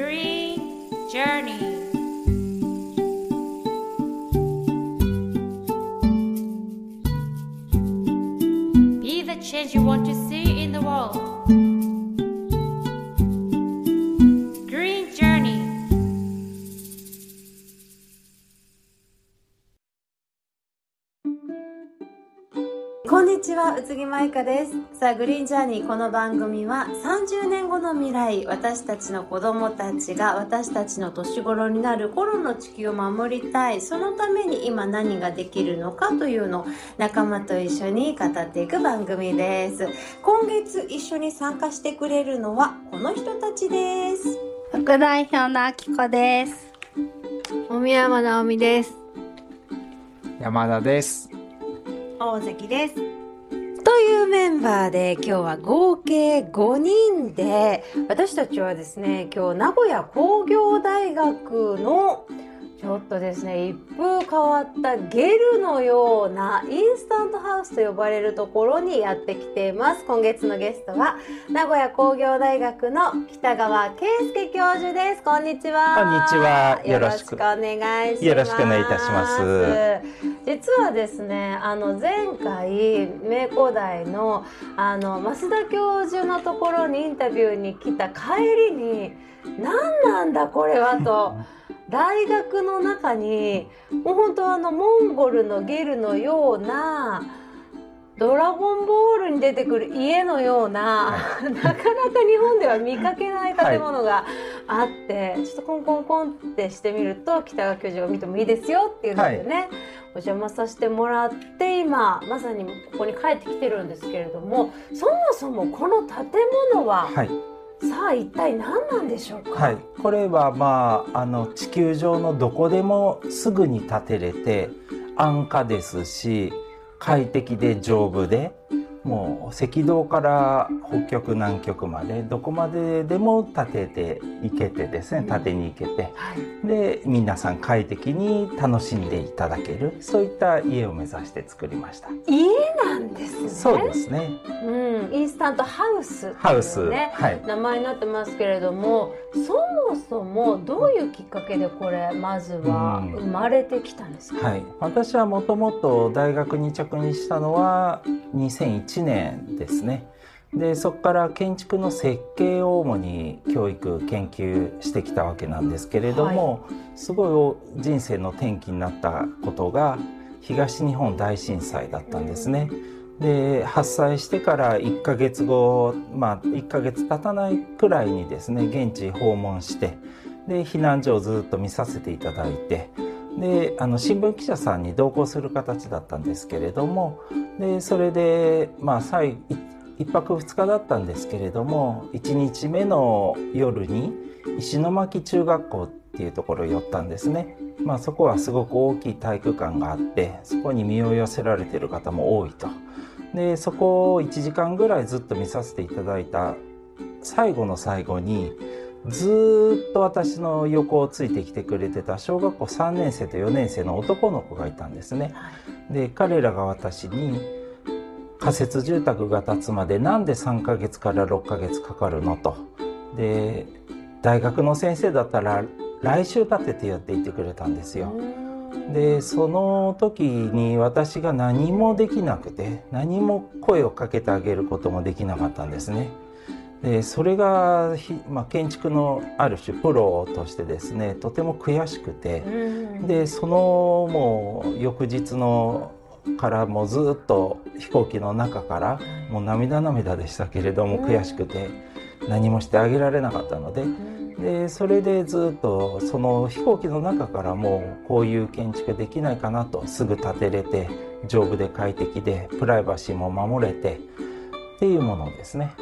Green Journey. Be the change you want to see ちは、宇津木舞香です。さあ、グリーンジャーニー、この番組は30年後の未来、私たちの子供たちが私たちの年頃になる頃の地球を守りたい、そのために今何ができるのかというのを仲間と一緒に語っていく番組です。今月一緒に参加してくれるのはこの人たちです。副代表のあきこです。大宮山直美です。山田です。大関です。メンバーで今日は合計5人で私たちはですね今日名古屋工業大学のちょっとですね一風変わったゲルのようなインスタントハウスと呼ばれるところにやってきています。今月のゲストは名古屋工業大学の北川圭介教授です。こんにちは。こんにちは。よろしく。お願いします。よろしくお願いいたします。実はですねあの前回名工大のあの増田教授のところにインタビューに来た帰りに何なんだこれはと。大学の中にもう本当あのモンゴルのゲルのようなドラゴンボールに出てくる家のような、なかなか日本では見かけない建物があって、ちょっとコンコンコンってしてみると北川教授が見てもいいですよっていうのでね、お邪魔させてもらって今まさにここに帰ってきてるんですけれどもそもそもこの建物は、はい。さあ一体何なんでしょうか、はい。これはまあ、あの、地球上のどこでもすぐに建てれて、安価ですし、快適で丈夫で、もう赤道から北極南極までどこまででも建てていけてですね建てに行けてはい。で皆さん快適に楽しんでいただけるそういった家を目指して作りました。家なんですね。そうですね。うん、インスタントハウスハウス。はい。名前になってますけれどもそもそもどういうきっかけでこれまずはうん。生まれてきたんですか、はい、私はもともと大学に着任したのは2001年ですねでそこから建築の設計を主に教育研究してきたわけなんですけれども、すごい人生の転機になったことが東日本大震災だったんですね。で発災してから1ヶ月後まあ1ヶ月経たないくらいにですね現地訪問してで避難所をずっと見させていただいてであの新聞記者さんに同行する形だったんですけれどもでそれでまあ1泊2日だったんですけれども1日目の夜に石巻中学校っていうところ寄ったんですね。まあ、そこはすごく大きい体育館があってそこに身を寄せられてる方も多いと。でそこを1時間ぐらいずっと見させていただいた最後の最後にずーっと私の横をついてきてくれてた小学校3年生と4年生の男の子がいたんですね。で彼らが私に仮設住宅が建つまでなんで3ヶ月から6ヶ月かかるのと。で大学の先生だったら来週建ててやっていてくれたんですよ。でその時に私が何もできなくて何も声をかけてあげることもできなかったんですね。でそれがひ、まあ、建築のある種プロとしてですねとても悔しくてうん。でそのもう翌日のからもうずっと飛行機の中からもう涙涙でしたけれどもうん。悔しくて何もしてあげられなかったのででそれでずっとその飛行機の中からもうこういう建築できないかなとすぐ建てれて丈夫で快適でプライバシーも守れてっていうものですね。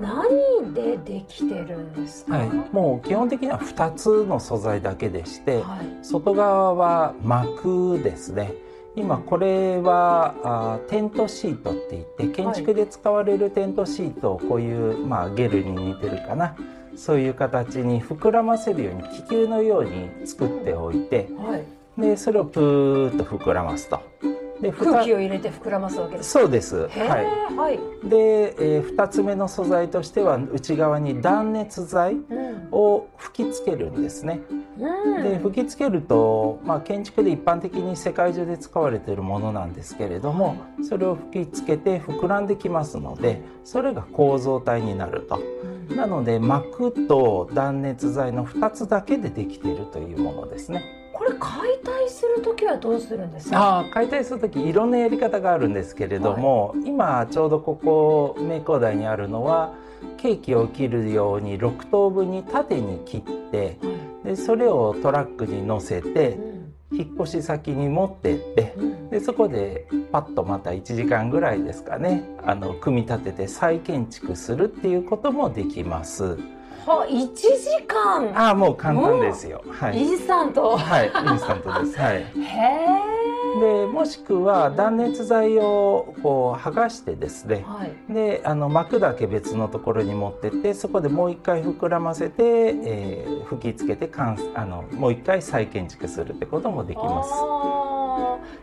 何でできてるんですか、はい、もう基本的には2つの素材だけでしてはい。外側は膜ですね。今これはあーテントシートって言って建築で使われるテントシートをこういう、まあ、ゲルに似てるかな。そういう形に膨らませるように気球のように作っておいてはい。でそれをプーッと膨らますとで空気を入れて膨らますわけです。そうです。へえははい、いで、え2つ目の素材としては内側に断熱材うん。を吹きつけるんですね。うん。で吹きつけると、まあ、建築で一般的に世界中で使われているものなんですけれどもそれを吹きつけて膨らんできますのでそれが構造体になると。なので膜と断熱材の2つだけでできているというものですねこれ解体する時はどうするんですか？ああ解体する時いろんなやり方があるんですけれども、今ちょうどここ名工台にあるのはケーキを切るように6等分に縦に切ってでそれをトラックに乗せて引っ越し先に持ってってでそこでパッとまた1時間ぐらいですかねあの組み立てて再建築するっていうこともできますは1時間。ああもう簡単ですよ。はい、インスタント。はい、インスタントです。はい。へえ。でもしくは断熱材をこう剥がしてですね。はい。であの膜だけ別のところに持ってってそこでもう一回膨らませて、えー吹きつけて完あのもう一回再建築するってこともできます。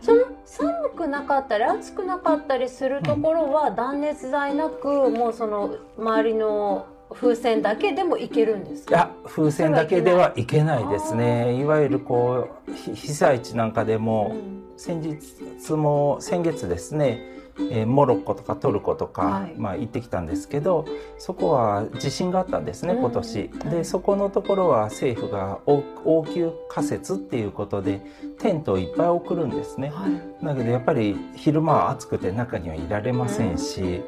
その寒くなかったり暑くなかったりするところは断熱材なく、もうその周りの風船だけでもいけるんですか？いや風船だけではいけないですね。いわゆるこうひ被災地なんかでも先日も先月ですねえーモロッコとかトルコとか、はい。まあ、行ってきたんですけどそこは地震があったんですねうん。今年、はい。でそこのところは政府が応応急仮設っていうことでテントをいっぱい送るんですね。はい。だけどやっぱり昼間は暑くて中にはいられませんし、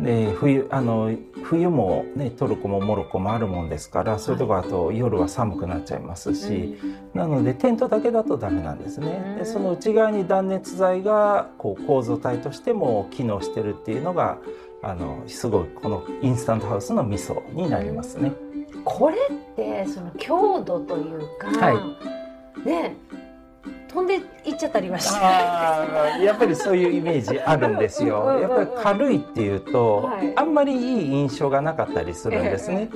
で冬あの冬も、ね、トルコもモロッコもあるもんですからそういうとこだと夜は寒くなっちゃいますし、なのでテントだけだとダメなんですね。うん。でその内側に断熱材がこう構造体としても機能してるっていうのがあのすごいこのインスタントハウスのミソになりますね。これってその強度というか、はね飛んでいっちゃったりはしてやっぱりそういうイメージあるんですよ。うんうんうんうん。やっぱり軽いっていうと、はい。あんまりいい印象がなかったりするんですね。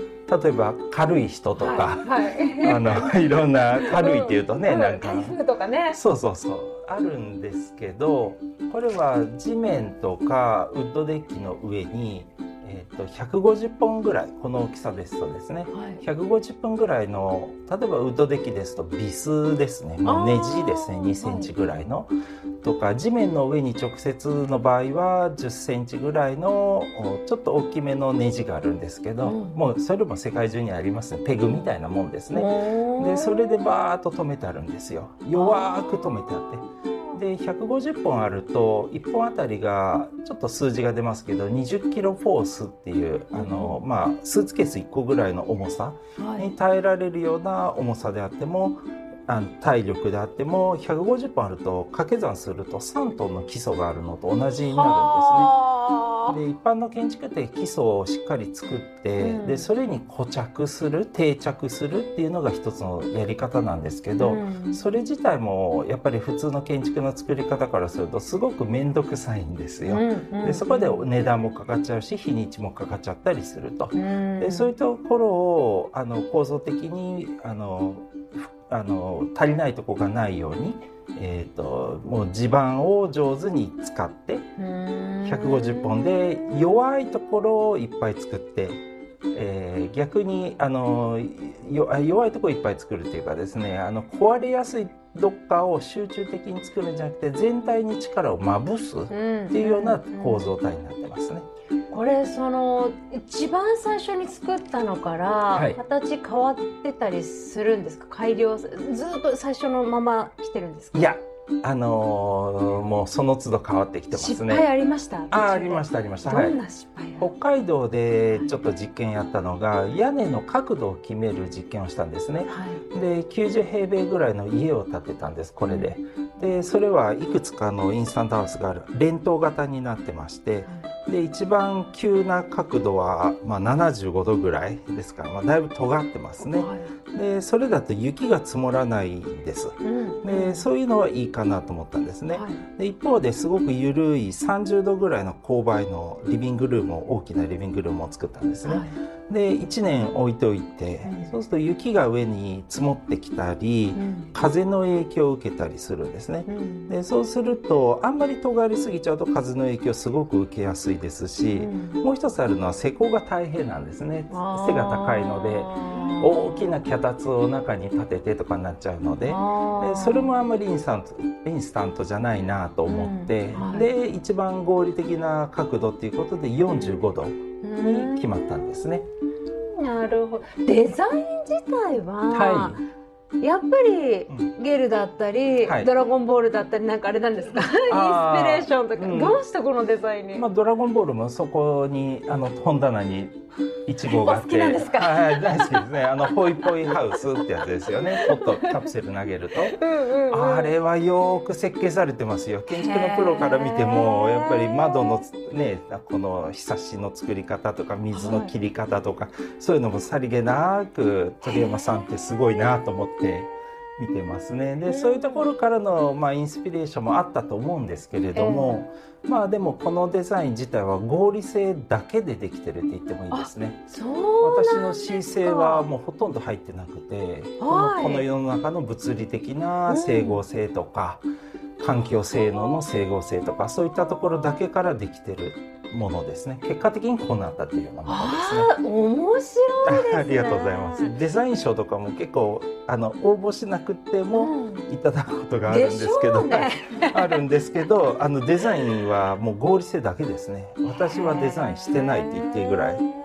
例えば軽い人とか、はい。あのいろんな軽いっていうとね、うん。なんか。台風とかね。そうそうそう。あるんですけどこれは地面とかウッドデッキの上に、えー、と150本ぐらいこの大きさですとですね。はい。150本ぐらいの例えばウッドデッキですとビスですね。もうネジですね。あー2センチぐらいの、とか地面の上に直接の場合は10センチぐらいのおちょっと大きめのネジがあるんですけど、うん。もうそれも世界中にありますね。ペグみたいなもんですね。ねでそれでバーッと止めてあるんですよ。弱く止めてあって。で150本あると1本あたりがちょっと数字が出ますけど20キロフォースっていうあの、まあ、スーツケース1個ぐらいの重さはい。に耐えられるような重さであってもあの体力であっても150本あると掛け算すると3トンの基礎があるのと同じになるんですね。はで一般の建築って基礎をしっかり作って、うんでそれに固着する定着するっていうのが一つのやり方なんですけあど、うんそれ自体もやっぱり普通の建築の作り方からするとすごく面倒くさいんですよ。でそこで値段もかかっちゃうし日にちもかかっちゃったりすると。うんでそういうところをあの構造的にあのふあの足りないとこがないように、えー、ともう地盤を上手に使って150本で弱いところをいっぱい作って、えー逆にあのよ弱いところをいっぱい作るっていうかですねあの壊れやすいどっかを集中的に作るんじゃなくて全体に力をまぶすっっていうような構造体になってますね。これその一番最初に作ったのから、はい。形変わってたりするんですか？改良ずっと最初のまま来てるんですか？いやあのーもうその都度変わってきてます失ね。敗ありました？あありましたありました。はいどん。な失敗が？北海道でちょっと実験やったのが屋根の角度を決める実験をしたんですね。はいで90平米ぐらいの家を建てたんですこれで。でそれはいくつかのインスタントハウスがある連棟型になってましてで一番急な角度は、まあ、75度ぐらいですから、まあ、だいぶ尖ってますね。でそれだと雪が積もらないんです。うんでそういうのはいいかなと思ったんですね。はいで一方ですごく緩い30度ぐらいの勾配のリビングルームを大きなリビングルームを作ったんですね。はいで1年置いておいて、うんそうすると雪が上に積もってきたり、うん風の影響を受けたりするんですね。うんでそうするとあんまり尖りすぎちゃうと風の影響すごく受けやすいですし、もう一つあるのは施工が大変なんですね背が高いので大きな脚立を中に立ててとかになっちゃうので。でそれもあんまりインスタントインスタントじゃないなと思って、うんはい。で一番合理的な角度っていうことで45度に決まったんですね。なるほど。デザイン自体は、はやっぱりうゲルだったり、はい。ドラゴンボールだったりなんかあれなんですか？インスピレーションとか、うん。どうしてこのデザインに、まあ、ドラゴンボールもそこにあの本棚に1号があって。はい大好きですね。あのホイポイハウスってやつですよね。ポットカプセル投げると。うんあれはよく設計されてますよ。建築のプロから見てもやっぱり窓のねこのひさしの作り方とか水の切り方とか、そういうのもさりげなく鳥山さんってすごいなと思って見てますね。でそういうところからの、まあ、インスピレーションもあったと思うんですけれども、まあでもこのデザイン自体は合理性だけでできてるって言ってもいいですね。そう私のなんですか。C 性はもうほとんど入ってなくて、こはい。のこの世の中の物理的な整合性とか、環境性能の整合性とかそういったところだけからできてるものですね結果的にこうなったというようなものですね。面白いですねありがとうございます。デザイン賞とかも結構あの応募しなくてもうんいただくことがあるんですけど、うね あるんですけど、あのデザインはもう合理性だけですね。私はデザインしてないって言っていいぐらい。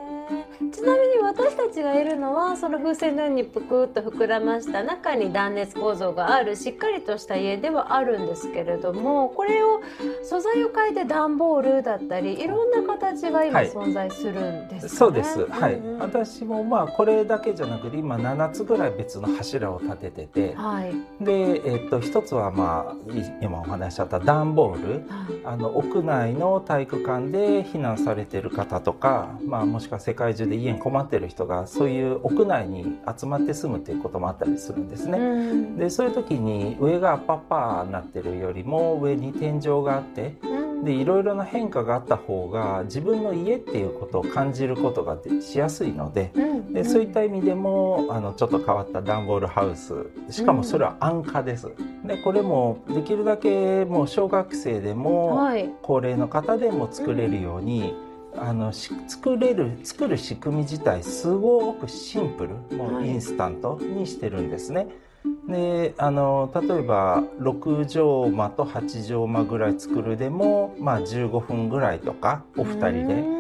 ちなみに私たちがいるのはその風船のようにぷくっと膨らました中に断熱構造があるしっかりとした家ではあるんですけれどもこれを素材を変えて段ボールだったりいろんな形が今はい存在するんですね。そうです。はい。うんうん私もまあこれだけじゃなくて今7つぐらい別の柱を立ててて、はいでえっと一つはまあい今お話しあった段ボール。はいあの屋内の体育館で避難されてる方とか、まあ、もしくは世界中で家に困ってる人がそういう屋内に集まって住むっていうこともあったりするんですね。うん。でそういう時に上がパッパーになってるよりも上に天井があってうん。でいろいろな変化があった方が自分の家っていうことを感じることがでしやすいのでうん。でそういった意味でもあのちょっと変わった段ボールハウス。しかもそれは安価です。でこれもできるだけもう小学生でもはい。高齢の方でも作れるように、あのし作れる作る仕組み自体すごくシンプルもはい。うインスタントにしてるんですね。であの例えば6畳間と8畳間ぐらい作るでも、まあ、15分ぐらいとかお二人で。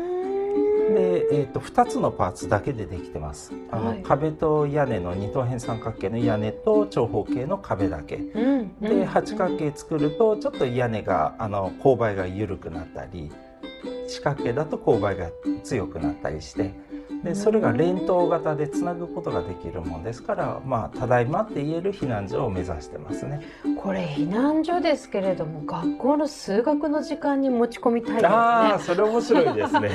で、えー、と2つのパーツだけでできてます。あの、はい。壁と屋根の二等辺三角形の屋根と長方形の壁だけ。うんで八角形作るとちょっと屋根があの勾配が緩くなったり四角形だと勾配が強くなったりしてでそれが連投型でつなぐことができるもんですから、まあ、ただいまって言える避難所を目指してますね。これ避難所ですけれども学校の数学の時間に持ち込みたいですね。ああそれ面白いですね。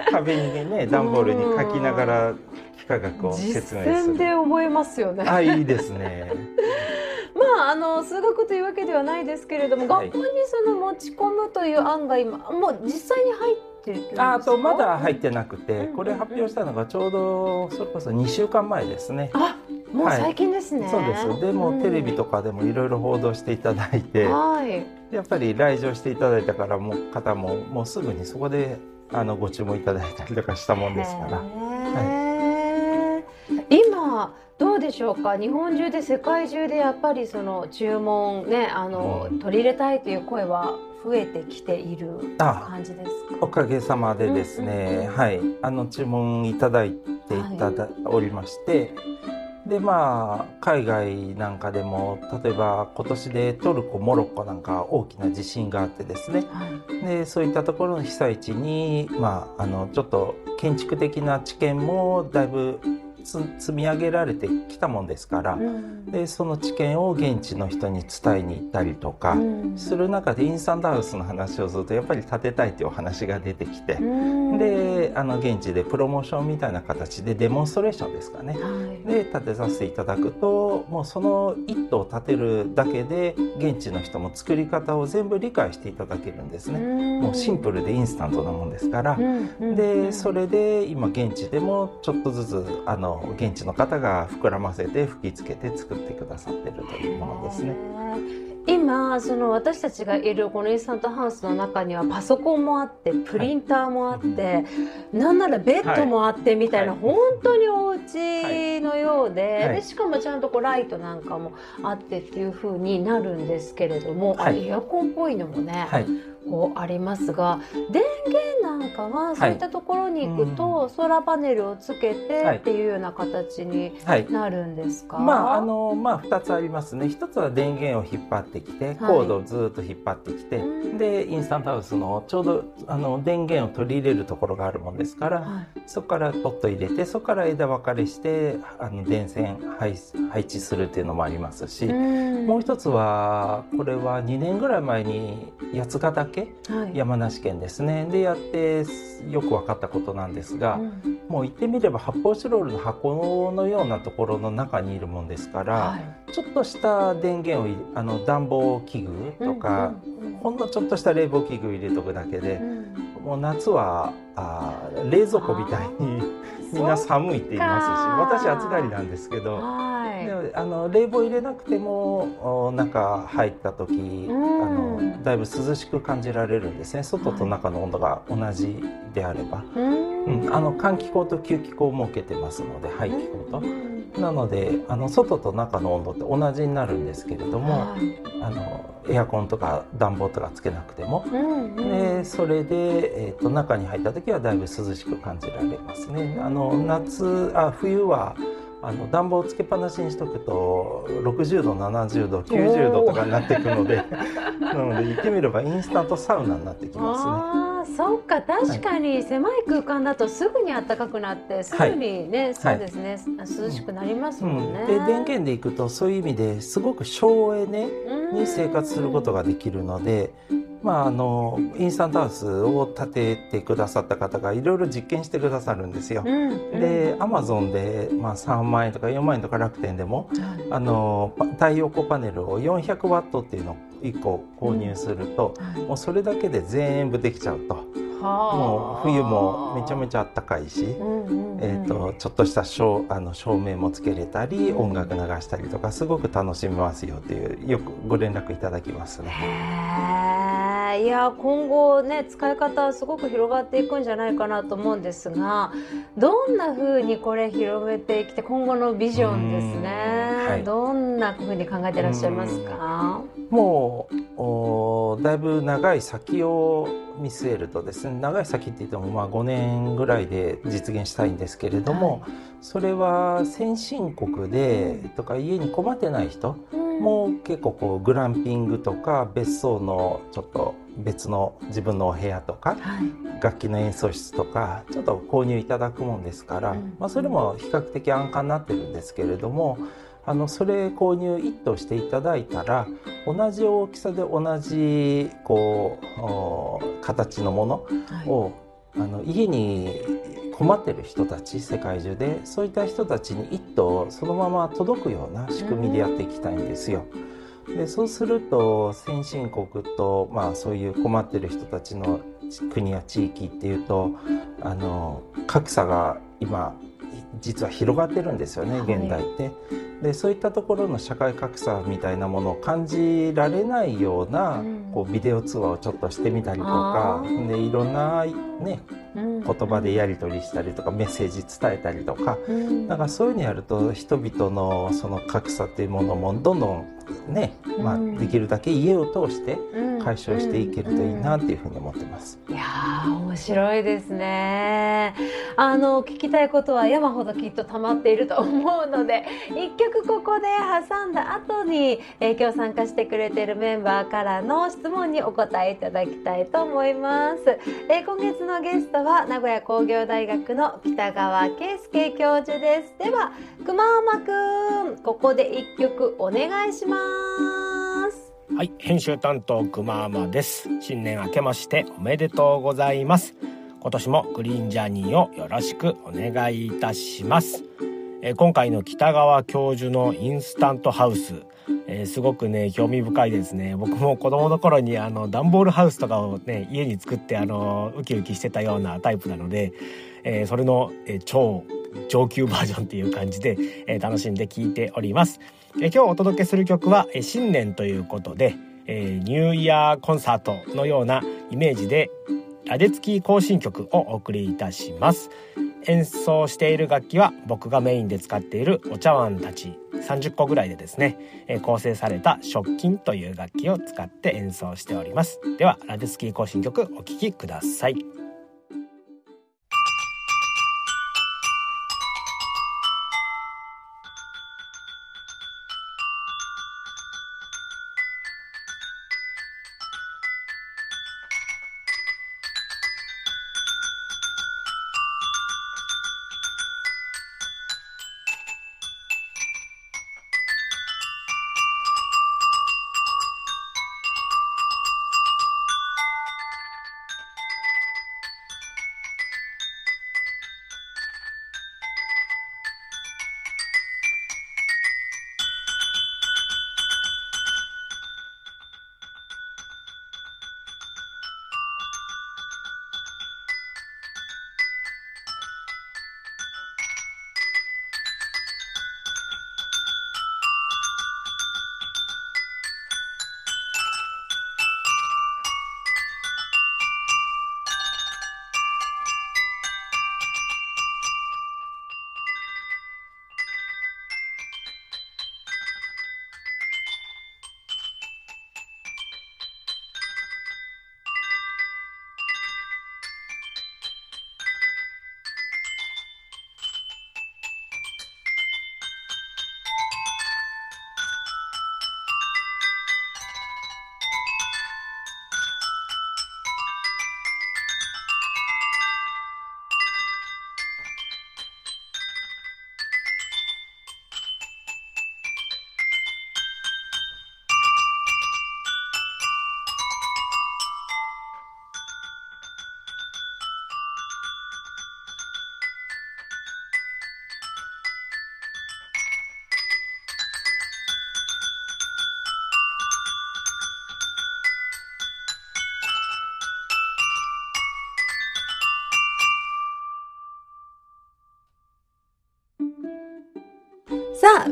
壁にね段ボールに書きながら幾何学を実説明す践でる。覚えますよね。あいいですね。まああの数学というわけではないですけれども、はい学校にその持ち込むという案が今もう実際に入ってるんですか？ああとまだ入ってなくてうんこれ発表したのがちょうどそれこそ2週間前ですね。あもう最近ですね。そうです。でも、テレビとかでもいろいろ報道していただいて、はい。やっぱり来場していただいたからもう方ももうすぐにそこであのご注文いただいたりとかしたもんですから。へー今どうでしょうか？日本中で世界中でやっぱりその注文ねあの、うん。取り入れたいという声は増えてきているあ感じですおかげさまでですね、うんはい、あの注文いただいていただ、おりまして、でまあ海外なんかでも例えば今年でトルコモロッコなんか大きな地震があってですねはい。でそういったところの被災地にまああのちょっと建築的な知見もだいぶつ積み上げられてきたもんですから、うんでその知見を現地の人に伝えに行ったりとかうんする中でインスタントハウスの話をするとやっぱり建てたいっていうお話が出てきてう、んであの現地でプロモーションみたいな形でデモンストレーションですかね。はいで建てさせていただくともうその一棟建てるだけで現地の人も作り方を全部理解していただけるんですね。もうシンプルでインスタントなもんですから。でそれで今現地でもちょっとずつあの現地の方が膨らませて吹きつけて作ってくださってるというものですね。今その私たちがいるこのインスタントハウスの中にはパソコンもあってプリンターもあって、なんならベッドもあってみたいな、はい。本当にお家のようで,、はい。でしかもちゃんとこうライトなんかもあってっていう風になるんですけれども、あはい。エアコンっぽいのもね、はい、こうありますが電源なんかはそういったところに行くと、ソーラーパネルをつけてはい。っていうような形にはい。なるんですか、まああのまあ2つありますね。一つは電源を引っ張ってきてコードをずっと引っ張ってきて、うん。でインスタントハウスのちょうどあの電源を取り入れるところがあるもんですから、はい。そこからポット入れてそこから枝分かれしてあの電線配配置するっていうのもありますし、うん。もう一つはこれは2年ぐらい前に八ヶ岳はい。山梨県ですね。でやってよく分かったことなんですが、うん。もう言ってみれば発泡スチロールの箱のようなところの中にいるもんですから、はい。ちょっとした電源をあの暖房器具とか、うんうんほんのちょっとした冷房器具入れとくだけでう、ん。もう夏はあー冷蔵庫みたいにみんな寒いって言いますし私暑がりなんですけど。はい。であの冷房入れなくてもお中入った時、ん。あのだいぶ涼しく感じられるんですね。外と中の温度が同じであれば、うん。うん。あの換気口と吸気口を設けてますので排気口と、うんなのであの外と中の温度って同じになるんですけれども、はいあのエアコンとか暖房とかつけなくても、うんうんでそれで、えー、と中に入った時はだいぶ涼しく感じられますね。あの夏あ冬はあの暖房つけっぱなしにしとくと60度70度90度とかになっていくので なので言ってみればインスタントサウナになってきますね。あーそっか。確かに狭い空間だとすぐに暖かくなってすぐにね、そうですね、涼しくなりますうん、もん。ね。で電源でいくとそういう意味ですごく省エネに生活することができるので、まあ、あのインスタントハウスを建ててくださった方がいろいろ実験してくださるんですよ。うんでアマゾンで、まあ、3万円とか4万円とか楽天でもあのパ太陽光パネルを400ワットっていうのを1個購入すると、もうそれだけで全部できちゃうと。もう冬もめちゃめちゃあったかいし、えー、とちょっとした照あの照明もつけれたり音楽流したりとかすごく楽しめますよっていうよくご連絡いただきますね。い。や今後ね使い方はすごく広がっていくんじゃないかなと思うんですがどんな風にこれ広めていきて今後のビジョンですね、はい。どんな風に考えてらっしゃいますか？もうおだいぶ長い先を見据えるとですね長い先って言ってもまあ5年ぐらいで実現したいんですけれども、それは先進国でとか家に困ってない人もう結構こうグランピングとか別荘のちょっと別の自分のお部屋とかはい。楽器の演奏室とかちょっと購入いただくもんですから、うん。まあ、それも比較的安価になってるんですけれどもあのそれ購入一棟していただいたら同じ大きさで同じこうお形のものはい。をあの家に困ってる人たち世界中でそういった人たちに一棟そのまま届くような仕組みでやっていきたいんですよ。でそうすると先進国と、まあ、そういう困ってる人たちの国や地域っていうとあの格差が今実は広がってるんですよねはい現代って。でそういったところの社会格差みたいなものを感じられないような、うん。こうビデオ通話をちょっとしてみたりとかでいろんな、ね、うん。言葉でやり取りしたりとかメッセージ伝えたりとかうん。なんかそういうのやると人々のその格差っていうものもどんどんね、まあ、うんできるだけ家を通してうん。解消していけるといいなっていうふうに思ってます。いやー面白いですね。あの聞きたいことは山ほどきっと溜まっていると思うので一曲ここで挟んだ後に、えー、今日参加してくれているメンバーからの質問にお答えいただきたいと思います。えー、今月のゲストは名古屋工業大学の北川圭介教授です。では熊浜くんここで一曲お願いします。はい、編集担当くまーまです。新年明けましておめでとうございます。今年もグリーンジャーニーをよろしくお願いいたします。えー、今回の北川教授のインスタントハウス、えー、すごくね興味深いですね僕も子供の頃にあの段ボールハウスとかをね家に作ってあのウキウキしてたようなタイプなので、えー、それの、え超上級バージョンっていう感じで、え楽しんで聴いております。え今日お届けする曲は、え新年ということで、えニューイヤーコンサートのようなイメージでアデツキー行進曲をお送りいたします。演奏している楽器は僕がメインで使っているお茶碗たち30個ぐらいでですね、え構成された食金という楽器を使って演奏しております。ではラデツキー行進曲お聴きください。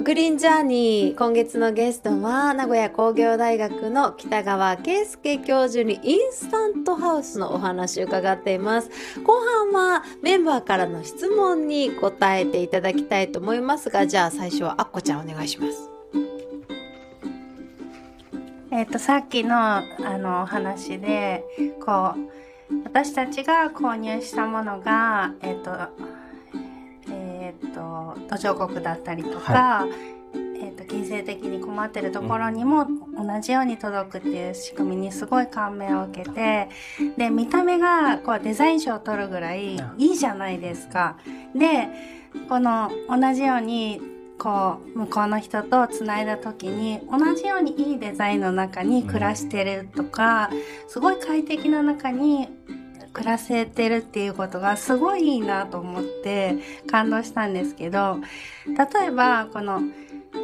グリーンジャーニー。今月のゲストは、名古屋工業大学の北川圭介教授にインスタントハウスのお話を伺っています。後半はメンバーからの質問に答えていただきたいと思いますが、じゃあ最初はアッコちゃんお願いします。えっ、ー、と、さっきの、あの、お話で、こう、私たちが購入したものが、えっ、ー、と、と途上国だったりとか、はい、えーと、金銭的に困ってるところにも同じように届くっていう仕組みにすごい感銘を受けてで見た目がこうデザイン賞を取るぐらいいいじゃないですか。でこの同じようにこう向こうの人とつないだ時に同じようにいいデザインの中に暮らしてるとか、すごい快適な中に暮らせてるっていうことがすごいいいなと思って感動したんですけど例えばこの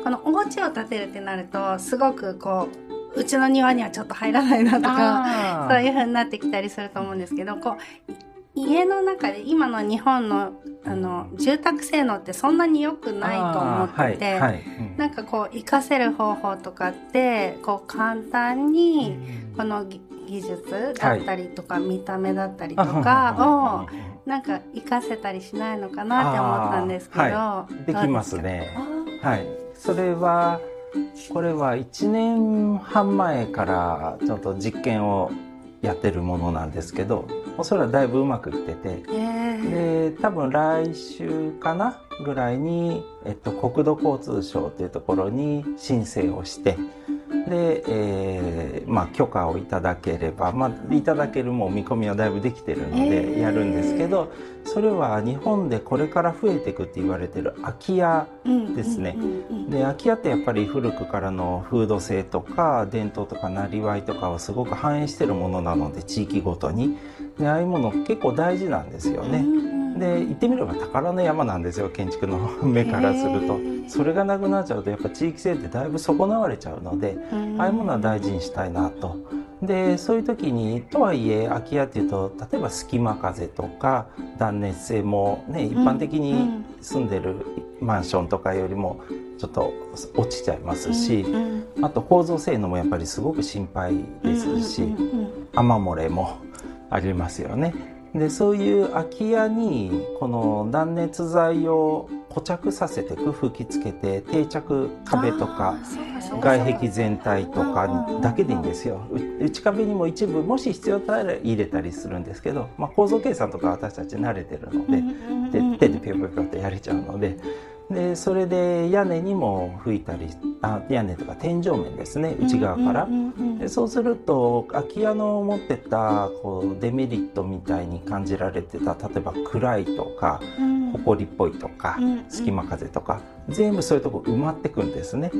このお家を建てるってなるとすごくこううちの庭にはちょっと入らないなとかそういう風になってきたりすると思うんですけどこう家の中で今の日本のあの住宅性能ってそんなに良くないと思ってて、はいはいうん、なんかこう活かせる方法とかってこう簡単にこの技術だったりとか、見た目だったりとかをなんか活かせたりしないのかなって思ったんですけど、はい、できますね。はい。それはこれは1年半前からちょっと実験をやってるものなんですけどおそらくだいぶうまくいっててへえで多分来週かなぐらいに、えっと、国土交通省というところに申請をしてで、えーまあ、許可をいただければ、まあ、いただけるもう見込みはだいぶできてるのへでー。やるんですけどそれは日本でこれから増えていくって言われてる空き家ですね。で空き家ってやっぱり古くからの風土性とか伝統とかなりわいとかをすごく反映してるものなので地域ごとにでああいうもの結構大事なんですよね。で言ってみれば宝の山なんですよ建築の 目からすると。それがなくなっちゃうとやっぱ地域性ってだいぶ損なわれちゃうのでうん。ああいうものは大事にしたいなと。でそういう時にとはいえ空き家っていうと例えば隙間風とか断熱性もね一般的に住んでるマンションとかよりもちょっと落ちちゃいますしあと構造性能もやっぱりすごく心配ですし雨漏れもありますよね。でそういう空き家にこの断熱材を固着させて吹きつけて定着壁とか外壁全体とかだけでいいんですよ。う内壁にも一部もし必要だったら入れたりするんですけど、まあ、構造計算とか私たち慣れてるのでで手でピョピョピョってやれちゃうのででそれで屋根にも吹いたりあ屋根とか天井面ですね内側から。でそうすると空き家の持ってたこうデメリットみたいに感じられてた例えば暗いとか埃っぽいとかうん隙間風とか全部そういうとこ埋まってくんですね。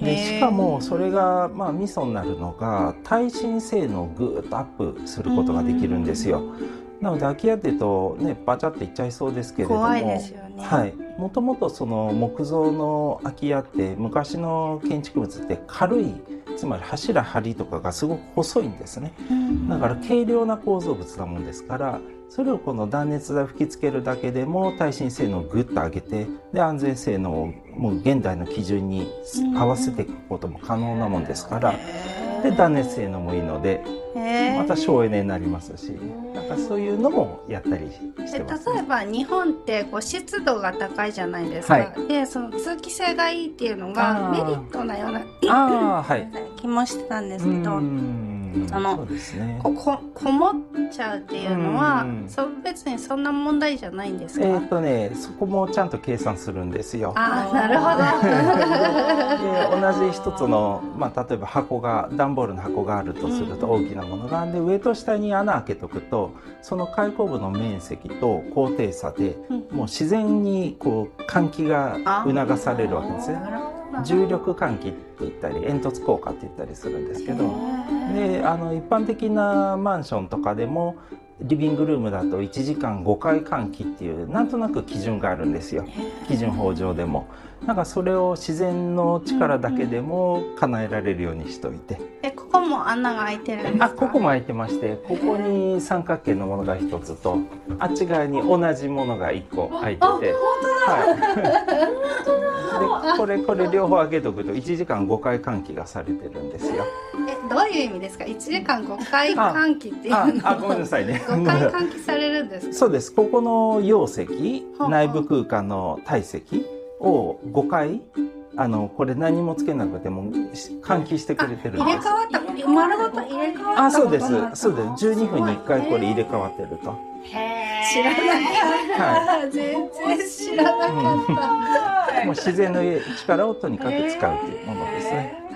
でしかもそれがまあミソになるのが耐震性能をぐーっとアップすることができるんですよ。なので空き家っていうとねバチャっていっちゃいそうですけれどもね。はい、もともとその木造の空き家って昔の建築物って軽いつまり柱梁とかがすごく細いんですね。うんだから軽量な構造物なもんですからそれをこの断熱材吹きつけるだけでも耐震性能をぐっと上げてで安全性能をもう現代の基準に合わせていくことも可能なもんですからで断熱性能もいいのでまた省エネになりますしなんかそういうのもやったりしてでます、例えば日本ってこう湿度が高いじゃないですか、はでその通気性がいいっていうのがメリットなような 気もしてたんですけど、そうですね。こここもっちゃうっていうのは、うんそう別にそんな問題じゃないんですか、えっ、とねそこもちゃんと計算するんですよ。ああなるほど。で同じ一つの、まあ、例えば箱が段ボールの箱があるとすると大きなものがで上と下に穴開けとくとその開口部の面積と高低差でもう自然にこう換気が促されるわけですね。重力換気って言ったり煙突効果って言ったりするんですけどであの一般的なマンションとかでもリビングルームだと1時間5回換気っていうなんとなく基準があるんですよ。基準法上でもなんかそれを自然の力だけでも叶えられるようにしといて。えここも穴が開いてるんですか？あここも開いてましてここに三角形のものが1つとあっち側に同じものが1個開いてて。はい、でこれこれ両方開けとくと1時間5回換気がされてるんですよ。えどういう意味ですか？1時間5回換気っていうあごめんなさいね。5回換気されるんですか？そうです。ここの容積はあ。内部空間の体積を5回あのこれ何もつけなくても換気してくれてるん入れです替わった丸ごと入れ替わったあそうです。そうです。12分に1回これ入れ替わってると。知らなかった、全然知らなかった、もう自然の力をとにかく使うというものですね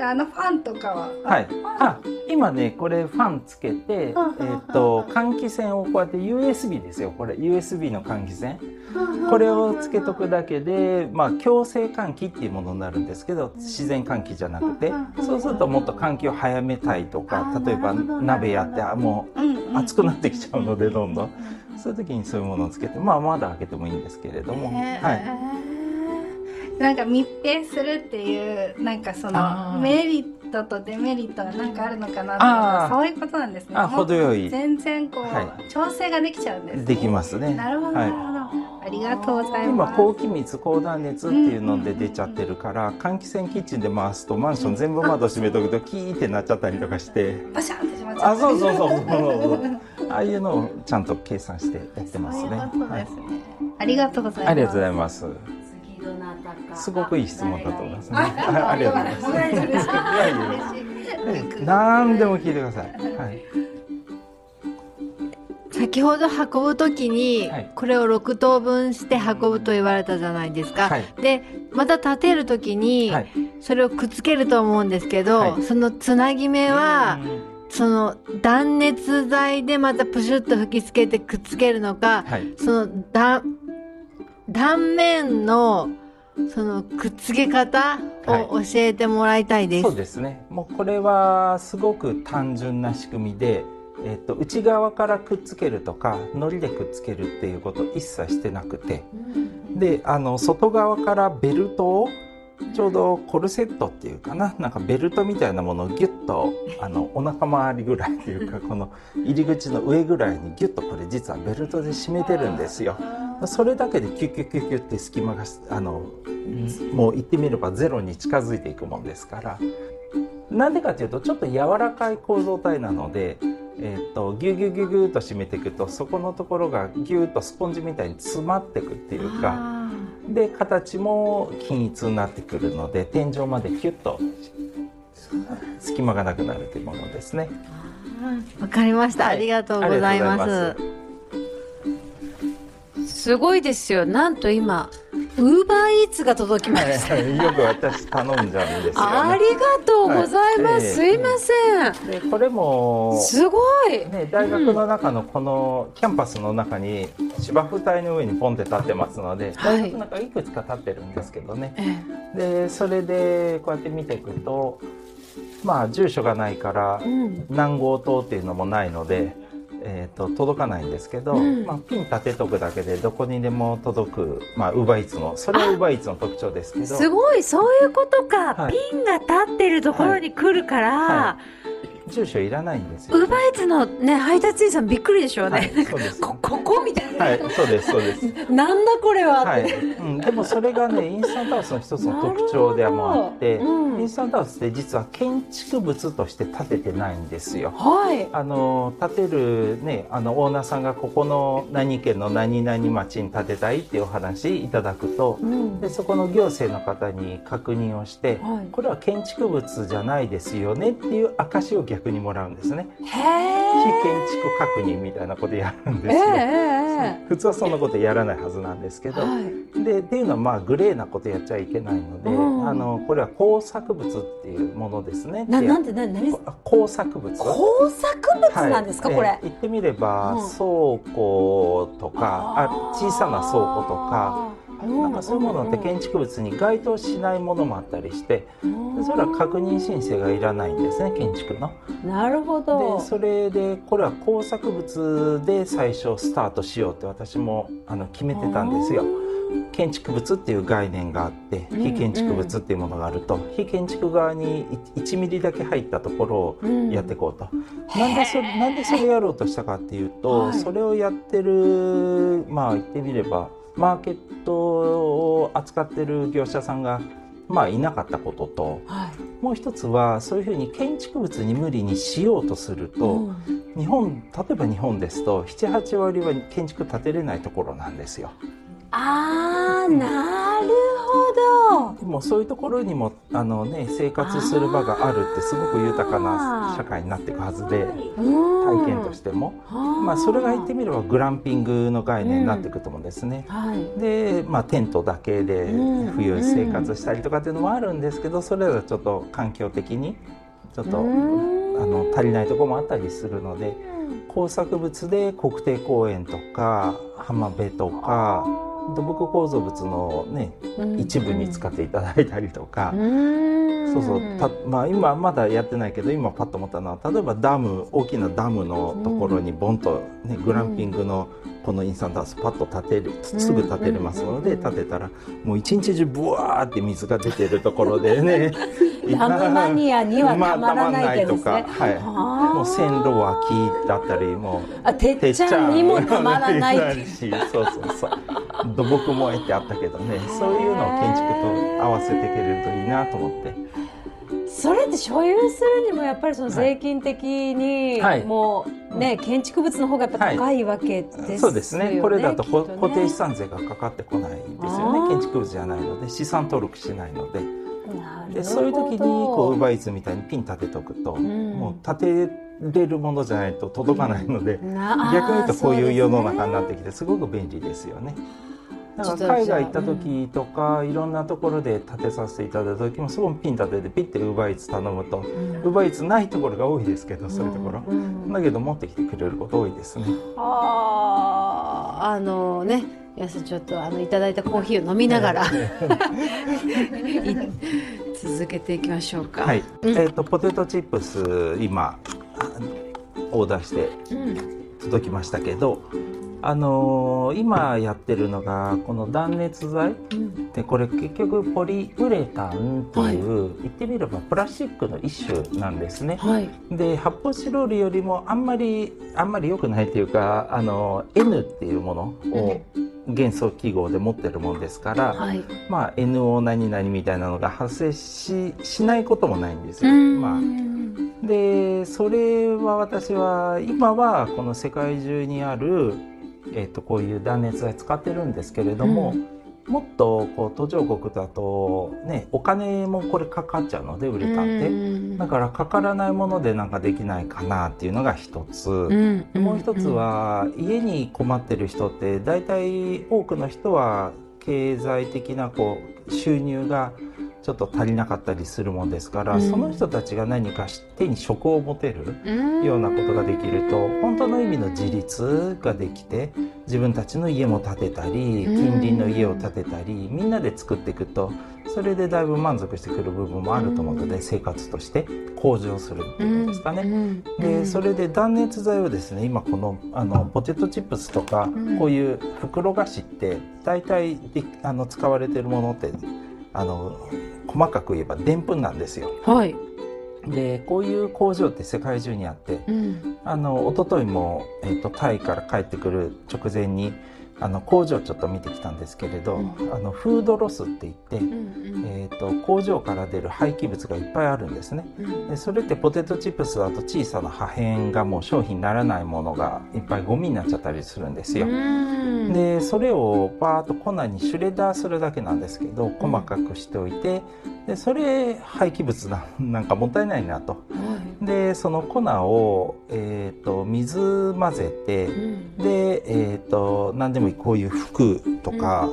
ああのファンとかは？はい。あ今ねこれファンつけてえはっと換気扇をこうやって USB ですよ。これ USB の換気扇。これをつけとくだけで、まあ、強制換気っていうものになるんですけど自然換気じゃなくて。そうするともっと換気を早めたいとか例えば鍋やってあもう熱くなってきちゃうのでどんどん。そういう時にそういうものをつけてまあまだ開けてもいいんですけれども、はい、なんか密閉するっていうなんかそのメリットとデメリットがなんかあるのかなとかそういうことなんですね。あ程よい。全然こう、は調整ができちゃうんです、ね、できますね。なるほど、はない。ありがとうござい今ます。高気密高断熱っていうので出ちゃってるから換気扇キッチンで回すとマンション全部窓閉めとくとキーってなっちゃったりとかして。バシャンってしまっちゃあそうそうそうそうそう。ああいうのをちゃんと計算してやってますね。そういうことはいですね、ありがとうございます。ありがとうございますすごくいい質問だと思いますね。ああありがとうございます。何でも聞いてください。はい。先ほど運ぶときに、はい。これを6等分して運ぶと言われたじゃないですか。はい。でまた立てるときに、はい。それをくっつけると思うんですけど、はい。そのつなぎ目は、その断熱材でまたプシュッと吹きつけてくっつけるのか、はい。その断断面のそのくっつけ方を教えてもらいたいです。そうですね。もうこれはすごく単純な仕組みで、えっと内側からくっつけるとか糊でくっつけるっていうこと一切してなくて。であの外側からベルトをちょうどコルセットっていうかななんかベルトみたいなものをギュッと あのお腹周りぐらいっていうか この入り口の上ぐらいにギュッとこれ実はベルトで締めてるんですよ。それだけでキュッキュッキュッキュッって隙間があのもう言ってみればゼロに近づいていくもんですから。なんでかっていうとちょっと柔らかい構造体なので、えー、とギュギュギュギュッと締めていくとそこのところがギュッとスポンジみたいに詰まっていくっていうかあで形も均一になってくるので天井までキュッと隙間がなくなるというものですね。ーわかりました、はいありがとうございます。すごいですよ。なんと今、ウーバーイーツが届きました。よく私頼んじゃうんですよね。ありがとうございます。すはいいません。でこれもすごい。ね、大学の中のこのキャンパスの中に芝生帯の上にポンって立ってますので、はい大学の中いくつか立ってるんですけどねえでそれでこうやって見ていくとまあ住所がないからえうん。何号棟っていうのもないので、えー、と届かないんですけど、うん。まあ、ピン立てとくだけでどこにでも届くまあウーバーイーツのそれはウーバーイーツの特徴ですけど。すごい、そういうことか。はい。ピンが立ってるところに来るから、は住所いらないんですよ、ウーバーイーツのね、配達員さんびっくりでしょうね。はい、そうですこ、ここみたいな。はいそうですそうですなんだこれは。はい、うん、でもそれがねインスタントハウスの一つの特徴でもあって、うんインスタントハウスって実は建築物として建ててないんですよ。はい。あの建てるねあのオーナーさんがここの何県の何々町に建てたいっていうお話いただくとうん。でそこの行政の方に確認をして、はいこれは建築物じゃないですよねっていう証を逆にもらうんですね。へ非え。建築確認みたいなことやるんでええすよ。え普通はそんなことやらないはずなんですけど、えはい。でっていうのはまあグレーなことやっちゃいけないので、うんあのこれは工作物っていうものですね。な、でなんて、な、なにこ工作物。工作物なんですか、はいこれ？え。言ってみれば、うん倉庫とかあ小さな倉庫とか、なんかそういうものって建築物に該当しないものもあったりして、でそれは確認申請がいらないんですね建築の。なるほど。で。それでこれは工作物で最初スタートしようって私もあの決めてたんですよ。建築物っていう概念があってうん非建築物っていうものがあると、非建築側に1ミリだけ入ったところをうん。やっていこうと、なんでそれなんでそれやろうとしたかっていうと、はい。それをやってるまあ言ってみればマーケットを扱ってる業者さんがまあいなかったこととはい。もう一つはそういうふうに建築物に無理にしようとすると、うん日本例えば日本ですと78割は建築建てれないところなんですよ。あー、なるほど。でもそういうところにもあの、ね、生活する場があるってすごく豊かな社会になっていくはずで体験としても、まあ、それが言ってみればグランピングの概念になっていくと思うんですね。はい。で、まあ、テントだけでうん冬生活したりとかっていうのもあるんですけどそれはちょっと環境的にちょっとあうん。の足りないところもあったりするので工作物で国定公園とか浜辺とか土木構造物の、ね、一部に使っていただいたりとか。そうそうたまあ、今まだやってないけど今パッと思ったのは例えばダム大きなダムのところにボンと、ねグランピングのこのインスタントハウスパッと建てるすぐ建てれますので建てたらもう一日中ブワーって水が出てるところでね。ダムマニアにはたまらないけどですね。まあたまんないとか、はい、もう線路脇だったりもうあ、てっちゃんにもたまらない。そうそうそう。土木萌えってあったけどねそういうのを建築と合わせていけるといいなと思ってそれって所有するにもやっぱりその税金的にはい。もうね、建築物の方がやっぱ高いわけですよね。そうですね。これだとね固定資産税がかかってこないんですよね。建築物じゃないので資産登録しないので。なるほど。でそういう時にこうウーバーイーツみたいにピン立てとくと、ん。もう立てれるものじゃないと届かないので、な逆に言うとこういう世の中になっってきてすごく便利ですよね。だか海外行った時とか、いろんなところで立てさせていただいた時もそこにピン立ててピッてウーバーイーツ頼むと、ウーバーイーツないところが多いですけどそういうところ、だけど持ってきてくれること多いですね。あーあのね皆さんちょっとあのいただいたコーヒーを飲みながらい続けていきましょうか。はい、うん。えっ、とポテトチップス今あオーダーしてうん。届きましたけど、あのー今やってるのがこの断熱材。うん。でこれ結局ポリウレタンという、言ってみればプラスチックの一種なんですね。はい。で発泡スチロールよりもあんまりあんまり良くないというかあの N っていうものを元素記号で持ってるもんですから、はい。まあ NO 何々みたいなのが発生ししないこともないんですよ。うん。まあ。でそれは私は今はこの世界中にある、えっとこういう断熱材使ってるんですけれども、もっとこう途上国だとねお金もこれかかっちゃうのでウレタンって。だからかからないものでなんかできないかなっていうのが一つ。うんでもう一つは家に困ってる人って大体多くの人は経済的なこう収入がちょっと足りなかったりするもんですから、うん。その人たちが何かし手に職を持てるうん。ようなことができると本当の意味の自立ができて自分たちの家も建てたりうん。近隣の家を建てたりみんなで作っていくとそれでだいぶ満足してくる部分もあると思うので生活として向上するっていうんですかね。うん。でそれで断熱材をですね今このあのポテトチップスとか、ん。こういう袋菓子って大体であの使われてるものってあの細かく言えばでんぷんなんですよ。はいでこういう工場って世界中にあってうんあの一昨日もえっ、とタイから帰ってくる直前にあの工場ちょっと見てきたんですけれど、うんあのフードロスって言って、うんえー、と工場から出る廃棄物がいっぱいあるんですね。うんでそれってポテトチップスだと小さな破片がもう商品にならないものがいっぱいゴミになっちゃったりするんですよ。うんでそれをバーッと粉にシュレッダーするだけなんですけど細かくしておいてでそれ廃棄物ななんかもったいないなと。でその粉を、えー、と水混ぜてうん。で、えー、と何でもいいこういう服とか、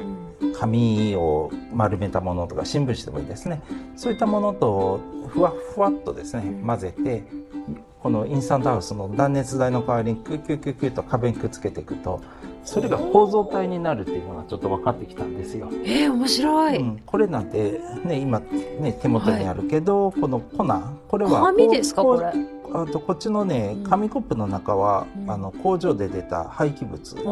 紙を丸めたものとか新聞紙でもいいですね。そういったものとふわっふわっとですね混ぜてこのインスタントハウスの断熱材の代わりにキュッキュッキュッキュッと壁にくっつけていくとそれが構造体になるっていうのがちょっと分かってきたんですよ。えー、面白い、うん、これなんてね今ね手元にあるけど、この粉これは紙ですかこれあとこっちのねうん紙コップの中は、うん。あの工場で出た廃棄物です。ね。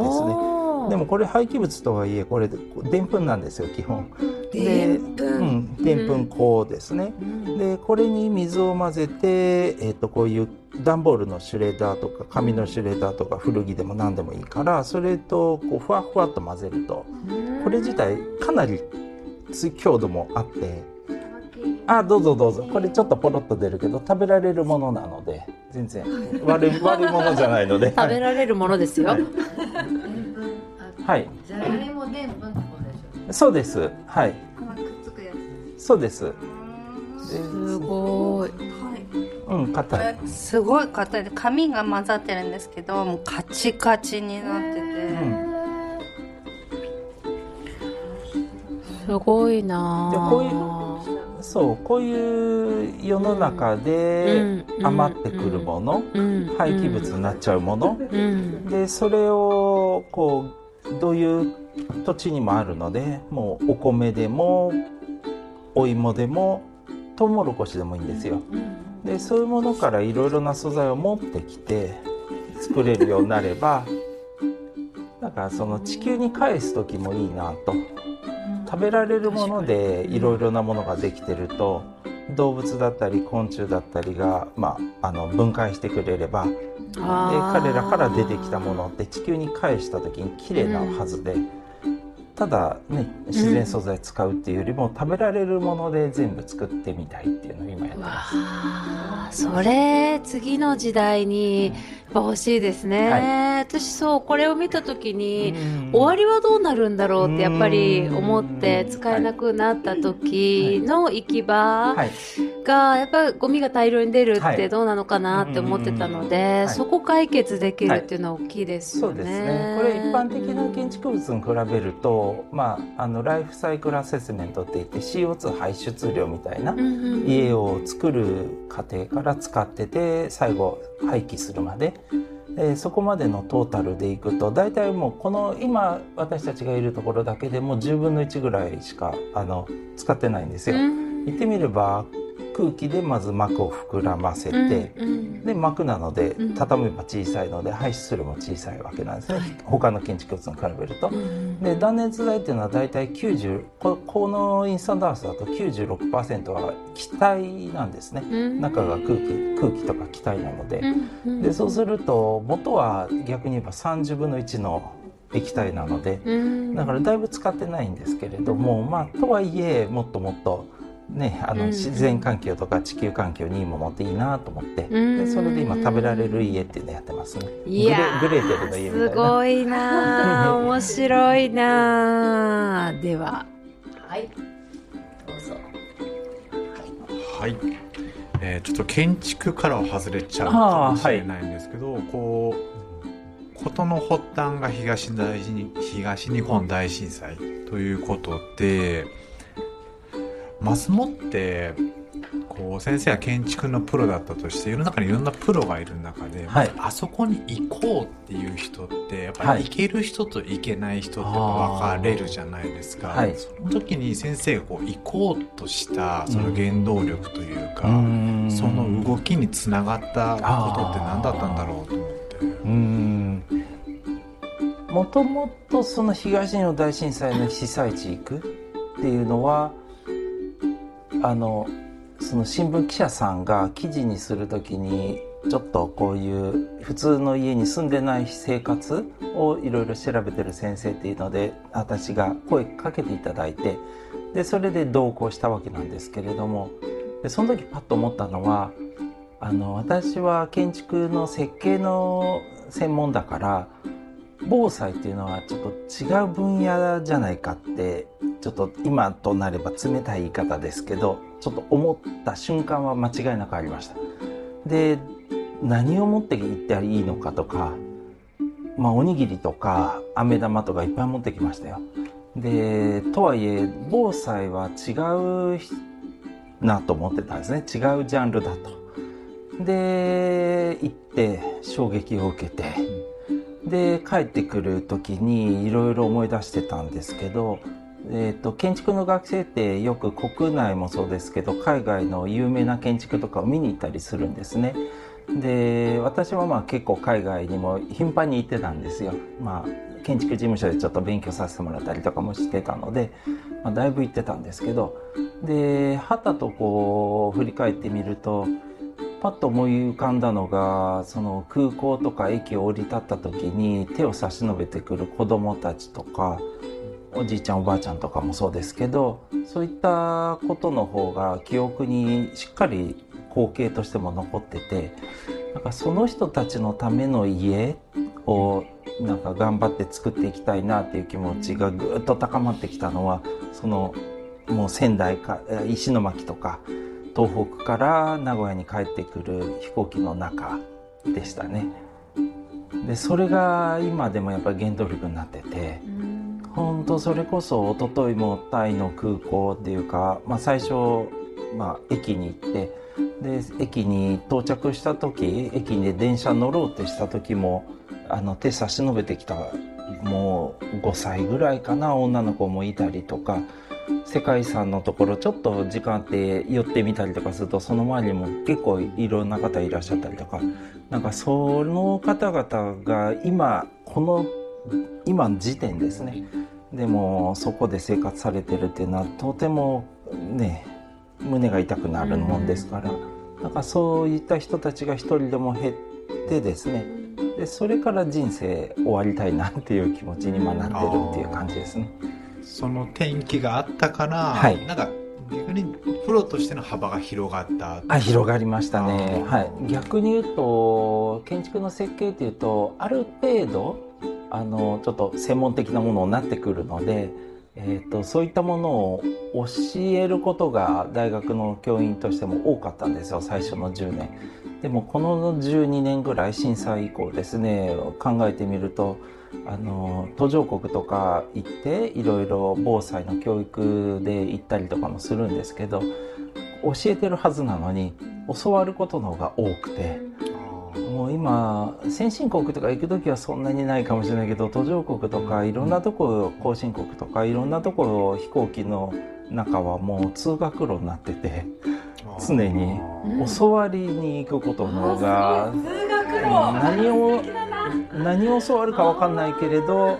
でもこれ廃棄物とはいえこれででんぷんなんですよ基本。でんぷん。うん、でんぷん粉ですね。うん。でこれに水を混ぜて、えー、とこういう段ボールのシュレッダーとか紙のシュレッダーとか古着でも何でもいいからそれとこうふわふわっと混ぜると。これ自体かなりつ強度もあってあどうぞどうぞ。これちょっとポロッと出るけど食べられるものなので全然。悪い悪いものじゃないので。食べられるものですよ、はい。はい。じゃがいもでんぷんってことでしょそうです。はい。くっつくやそうです。すごい。うん硬い。すごい硬い。紙が混ざってるんですけどもうカチカチになってて、うん。すごいなでこういうそうこういう世の中でうん余ってくるもの、うん廃棄物になっちゃうもの、うん。でそれをこうどういう土地にもあるのでもうお米でもお芋でもトウモロコシでもいいんですよ。でそういうものからいろいろな素材を持ってきて作れるようになればだからその地球に返す時もいいなと食べられるものでいろいろなものができてると動物だったり昆虫だったりが、まあ、あの分解してくれればで彼らから出てきたものって地球に返した時に綺麗なはずで、ただね自然素材使うっていうよりも、食べられるもので全部作ってみたいっていうのを今やってます。それ次の時代にぱ欲しいですね、は私そうこれを見た時に、うん。終わりはどうなるんだろうってやっぱり思ってうん使えなくなった時の行き場はい。がやっぱりゴミが大量に出るってはい。どうなのかなって思ってたのうんで、はい。そこ解決できるっていうのは大きいですよね。そうですね。これ一般的な建築物に比べると、まあ、あのライフサイクルアセスメントっていって CO2 排出量みたいな家を作る過程から使ってて最後廃棄するまで。でそこまでのトータルでいくと大体もうこの今私たちがいるところだけでも10分の1ぐらいしかあの使ってないんですよ。うん言ってみれば空気でまず膜を膨らませて、うんうん。で膜なのでうん。畳めば小さいので排出量も小さいわけなんですね、他の建築物に比べると。うんで断熱材っていうのは大体90ここのインスタントハウスだと96%は気体なんですね。うん。中が空気空気とか気体なので。うんうん。でそうすると元は逆に言えば30分の1の液体なので。うん。だからだいぶ使ってないんですけれどもまあとはいえもっともっとねあのうん。自然環境とか地球環境にいいものっていいなと思ってうん。でそれで今食べられる家っていうのやってますね。いやーグレグレーテルの家みたいな。すごいなあ 面白いなあでははい。どうぞ。はい、えーちょっと建築からは外れちゃうかもしれないんですけど、こう事の発端が東大東日本大震災ということで松野ってこう先生は建築のプロだったとして世の中にいろんなプロがいる中で、はい。あそこに行こうっていう人ってやっぱはい。り行ける人と行けない人って分かれるじゃないですか、はい。その時に先生がこう行こうとしたその原動力というか、うん。その動きにつながったことって何だったんだろうと思って。うん。もともとその東日本大震災の被災地行くっていうのはあのその新聞記者さんが記事にするときにちょっとこういう普通の家に住んでない生活をいろいろ調べてる先生っていうので私が声かけていただいてでそれで同行したわけなんですけれどもでその時パッと思ったのはあの私は建築の設計の専門だから防災っていうのはちょっと違う分野じゃないかってちょっと今となれば冷たい言い方ですけどちょっと思った瞬間は間違いなくありました。で何を持って行っていいのかとかまあおにぎりとか飴玉とかいっぱい持ってきましたよ。でとはいえ防災は違うなと思ってたんですね違うジャンルだと。で行って衝撃を受けてで帰ってくる時にいろいろ思い出してたんですけど、えー、と建築の学生ってよく国内もそうですけど海外の有名な建築とかを見に行ったりするんですね。で私はまあ結構海外にも頻繁に行ってたんですよ。まあ建築事務所でちょっと勉強させてもらったりとかもしてたので、まあ、だいぶ行ってたんですけどではたとこう振り返ってみるとパッと思い浮かんだのがその空港とか駅を降り立った時に手を差し伸べてくる子供たちとかおじいちゃんおばあちゃんとかもそうですけどそういったことの方が記憶にしっかり光景としても残っててなんかその人たちのための家をなんか頑張って作っていきたいなっていう気持ちがぐっと高まってきたのはそのもう仙台か石巻とか東北から名古屋に帰ってくる飛行機の中でしたね。でそれが今でもやっぱり原動力になってて本当それこそ一昨日もタイの空港っていうか、まあ、最初、まあ、駅に行ってで駅に到着した時駅に電車乗ろうってした時もあの手差し伸べてきたもう5歳ぐらいかな女の子もいたりとか世界遺産のところちょっと時間あって寄ってみたりとかするとその周りにも結構いろんな方いらっしゃったりとか。なんかその方々が今この今時点ですね。でもそこで生活されてるっていうのはとてもね胸が痛くなるもんですから、なんかそういった人たちが一人でも減ってですね。でそれから人生終わりたいなっていう気持ちに今なってるっていう感じですね。その転機があったから、はい。なんか逆にプロとしての幅が広がったあ広がりましたね、はい、逆に言うと建築の設計っていうとある程度あのちょっと専門的なものになってくるので、えー、とそういったものを教えることが大学の教員としても多かったんですよ最初の10年。でもこの12年ぐらい震災以降ですね考えてみるとあの途上国とか行っていろいろ防災の教育で行ったりとかもするんですけど教えてるはずなのに教わることの方が多くてもう今先進国とか行く時はそんなにないかもしれないけど途上国とかいろんなとこ後進国とかいろんなとこ飛行機の中はもう通学路になってて常に教わりに行くことの方が何を何を教わるか分かんないけれど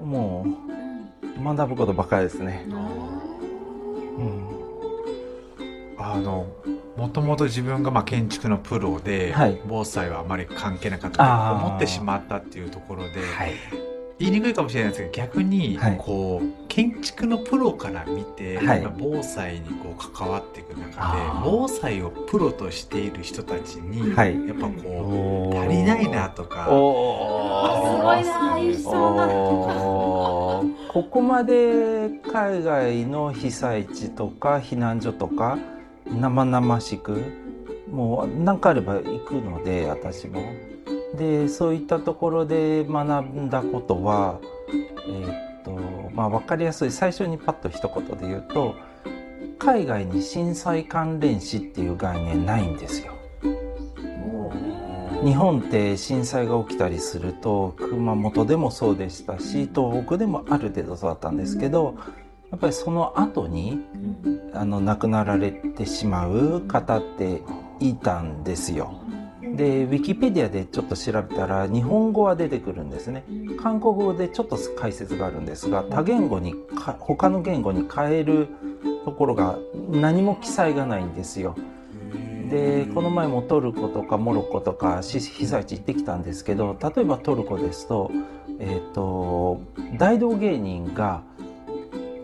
もう学ぶことばっかりですね。うん。あのもともと自分がまあ建築のプロで、はい。防災はあまり関係なかったと思ってしまったっていうところで、はい言いにくいかもしれないですけど逆にはい。こう、建築のプロから見て、はい。防災にこう関わっていく中で防災をプロとしている人たちに、はい。やっぱこう足りないなとかおすごいな一緒だおー。ここまで海外の被災地とか避難所とか生々しくもう何かあれば行くので私も。でそういったところで学んだことはえーっとまあ分かりやすい最初にパッと一言で言うと海外に震災関連死っていう概念ないんですよ。日本って震災が起きたりすると熊本でもそうでしたし東北でもある程度そうだったんですけどやっぱりその後にあの亡くなられてしまう方っていたんですよ。でウィキペディアでちょっと調べたら日本語は出てくるんですね韓国語でちょっと解説があるんですが多言語にか他の言語に変えるところが何も記載がないんですよ。でこの前もトルコとかモロッコとか被災地行ってきたんですけど例えばトルコですと,、えー、と大道芸人が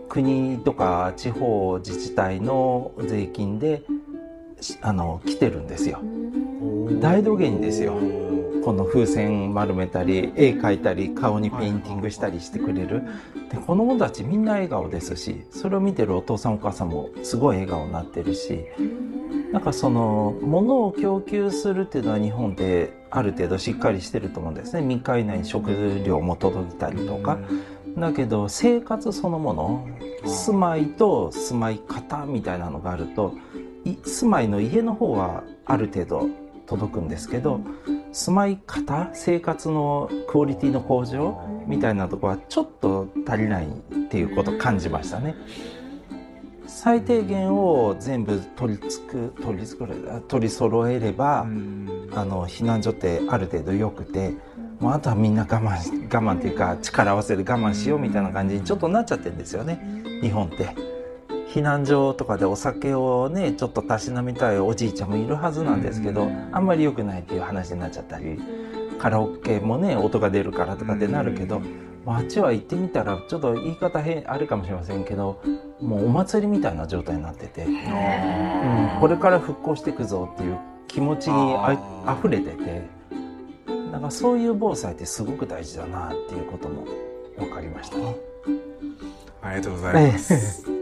国とか地方自治体の税金であの来てるんですよ。大道芸人ですよ。この風船丸めたり絵描いたり顔にペインティングしたりしてくれる。で子供たちみんな笑顔ですしそれを見てるお父さんお母さんもすごい笑顔になってるしなんかその物を供給するっていうのは日本である程度しっかりしてると思うんですね。3日以内に食料も届いたりとか。だけど生活そのもの住まいと住まい方みたいなのがあると住まいの家の方はある程度届くんですけど住まい方生活のクオリティの向上みたいなところはちょっと足りないっていうことを感じましたね。最低限を全部取りつく取りつくれ取り揃えれば、あの避難所ってある程度良くてもうあとはみんな我慢し我慢っていうか力合わせで我慢しようみたいな感じにちょっとなっちゃってるんですよね日本って。避難所とかでお酒をねちょっとたしなみたいおじいちゃんもいるはずなんですけどあんまり良くないっていう話になっちゃったりカラオケもね音が出るからとかってなるけどあっちは行ってみたらちょっと言い方変あるかもしれませんけどもうお祭りみたいな状態になってて、うん、これから復興していくぞっていう気持ちにああー。溢れててだからそういう防災ってすごく大事だなっていうことも分かりました。ね。ありがとうございます。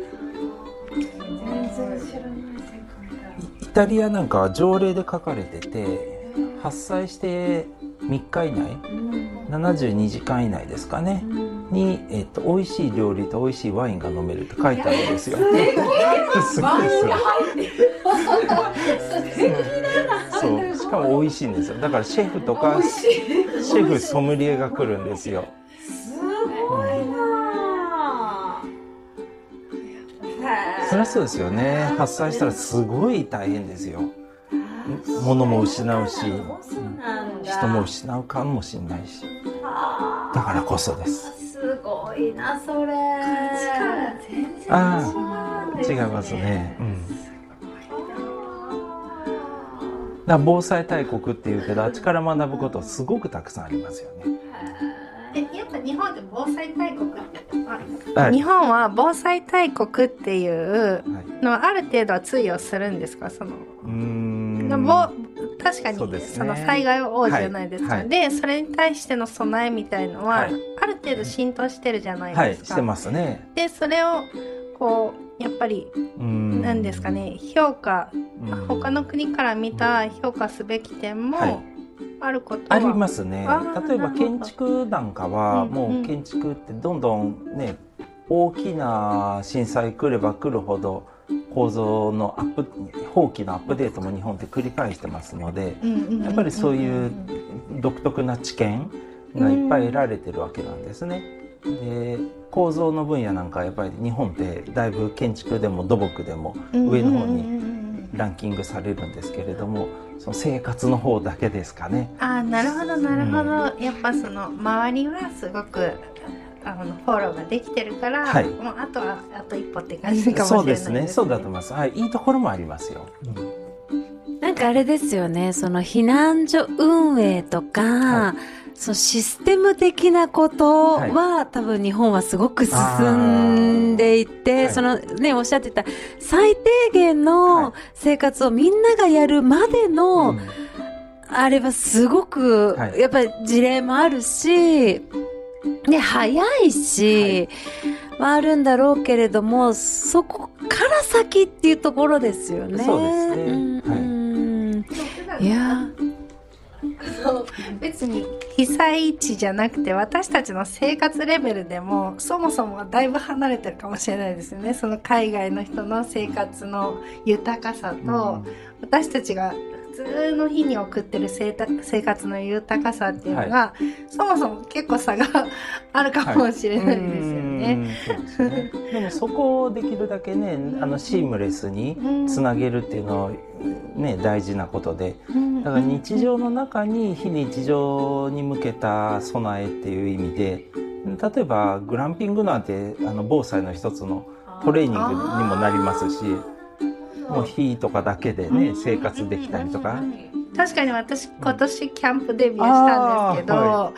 イタリアなんかは条例で書かれてて発災して3日以内72時間以内ですかねに、えっと美味しい料理と美味しいワインが飲めるって書いてあるんですよ。すごい。そうしかも美味しいんですよだからシェフとかシェフソムリエが来るんですよ。そりゃそうですよね。発災したらすごい大変ですよ。物も失うし人も失うかもしれないし。だからこそです。すごいなそれ。ああ違いますね。うん。防災大国っていうけどあっちから学ぶことすごくたくさんありますよねえやっぱ日本って防災大国ってはい。日本は防災大国っていうはい。のはある程度は通用するんですか？そのうーん。ぼ確かにそ,、ね。の災害は多いじゃないですか、はい。はい。でそれに対しての備えみたいのは、はい。ある程度浸透してるじゃないはいですか、してますね。でそれをこうやっぱり何ですかね評価うん。他の国から見た評価すべき点もはいあることは、ありますね。例えば建築なんかはうんもう建築ってどんどんね大きな震災来れば来るほど構造のアップ法規のアップデートも日本って繰り返してますのでやっぱりそういう独特な知見がいっぱい得られてるわけなんですね。で構造の分野なんかはやっぱり日本ってだいぶ建築でも土木でも上の方にランキングされるんですけれどもその生活の方だけですかね。あーなるほどなるほど、やっぱその周りはすごくあのフォローができてるから、はいもうあとはあと一歩って感じかもしれそないうですね。そうだと思います。はい、いいところもありますよ。なんかあれですよね、その避難所運営とか、はそのシステム的なことは、多分日本はすごく進んでいて、はいそのね、おっしゃってた最低限はのい。生活をみんながやるまでの、うん。あれはすごく、はい。やっぱり事例もあるし、ね、早いし、はあるんだろうけれども、そこから先っていうところですよね。そうですね。ん。はい。うん。いやそう。別に被災地じゃなくて私たちの生活レベルでもそもそもだいぶ離れてるかもしれないですよね。その海外の人の生活の豊かさと、私たちが普通の日に送ってる生た生活の豊かさっていうのが、そもそも結構差があるかもしれないですよね。うん。そうですね。でもそこをできるだけね、あのシームレスにつなげるっていうのはね大事なことで、だから日常の中に非日常に向けた備えっていう意味で、例えばグランピングなんてあの防災の一つのトレーニングにもなりますし、もう火とかだけでね生活できたりとか。確かに私今年キャンプデビューしたんですけど、あ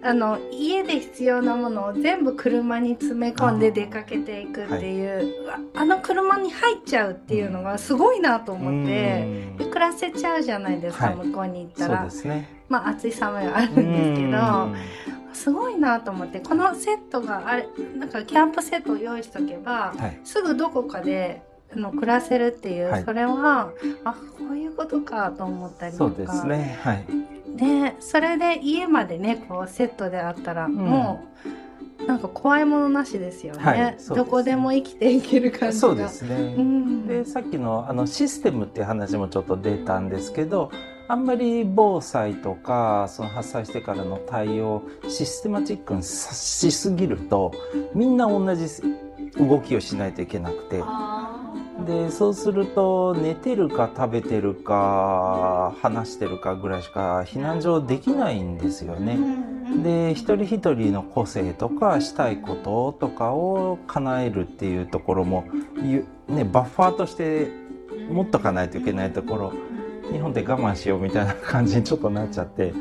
あの家で必要なものを全部車に詰め込んで出かけていくっていう、うわあの車に入っちゃうっていうのがすごいなと思って、で暮らせちゃうじゃないですか、はい。向こうに行ったそうらですね。まあ暑い寒いはあるんですけどすごいなと思ってこのセットがあれなんかキャンプセットを用意しとけば、はい。すぐどこかであの暮らせるっていう、はい。それはあこういうことかと思ったりとか。そうですね。はい。でそれで家までねこうセットであったら、もうなんか怖いものなしですよね、はいそうですどこでも生きていける感じが。そうですね。うん。でさっきのあのシステムっていう話もちょっと出たんですけどあんまり防災とかその発災してからの対応システマチックにさしすぎるとみんな同じ動きをしないといけなくてでそうすると寝てるか食べてるか話してるかぐらいしか避難所できないんですよね。で一人一人の個性とかしたいこととかを叶えるっていうところもゆね、バッファーとして持っとかないといけないところ日本で我慢しようみたいな感じにちょっとなっちゃって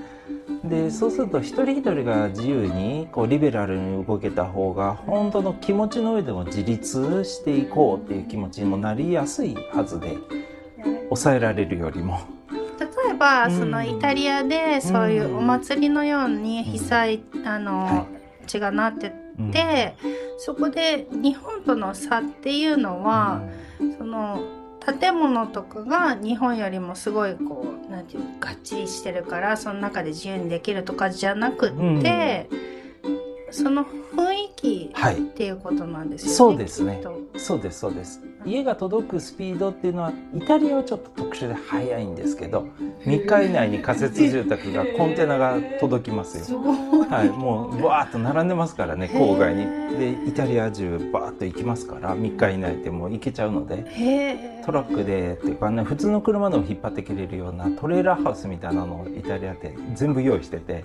でそうすると一人一人が自由にこうリベラルに動けた方が本当の気持ちの上でも自立していこうっていう気持ちにもなりやすいはずで抑えられるよりも。例えば、うん。そのイタリアでそういうお祭りのように被災、あの、は地がなってうん。て、そこで日本との差っていうのは、その建物とかが日本よりもすごいこう何て言うがっちりしてるからその中で自由にできるとかじゃなくって、その雰囲気はいっていうことなんですよね。そうですねそうですそうです家が届くスピードっていうのはイタリアはちょっと特殊で速いんですけど3日以内に仮設住宅がコンテナが届きますよ。すごい。はい、もうバーッと並んでますからね郊外にでイタリア中バーッと行きますから3日以内でもう行けちゃうので。トラックでっていうかね普通の車でも引っ張ってけれるようなトレーラーハウスみたいなのをイタリアって全部用意してて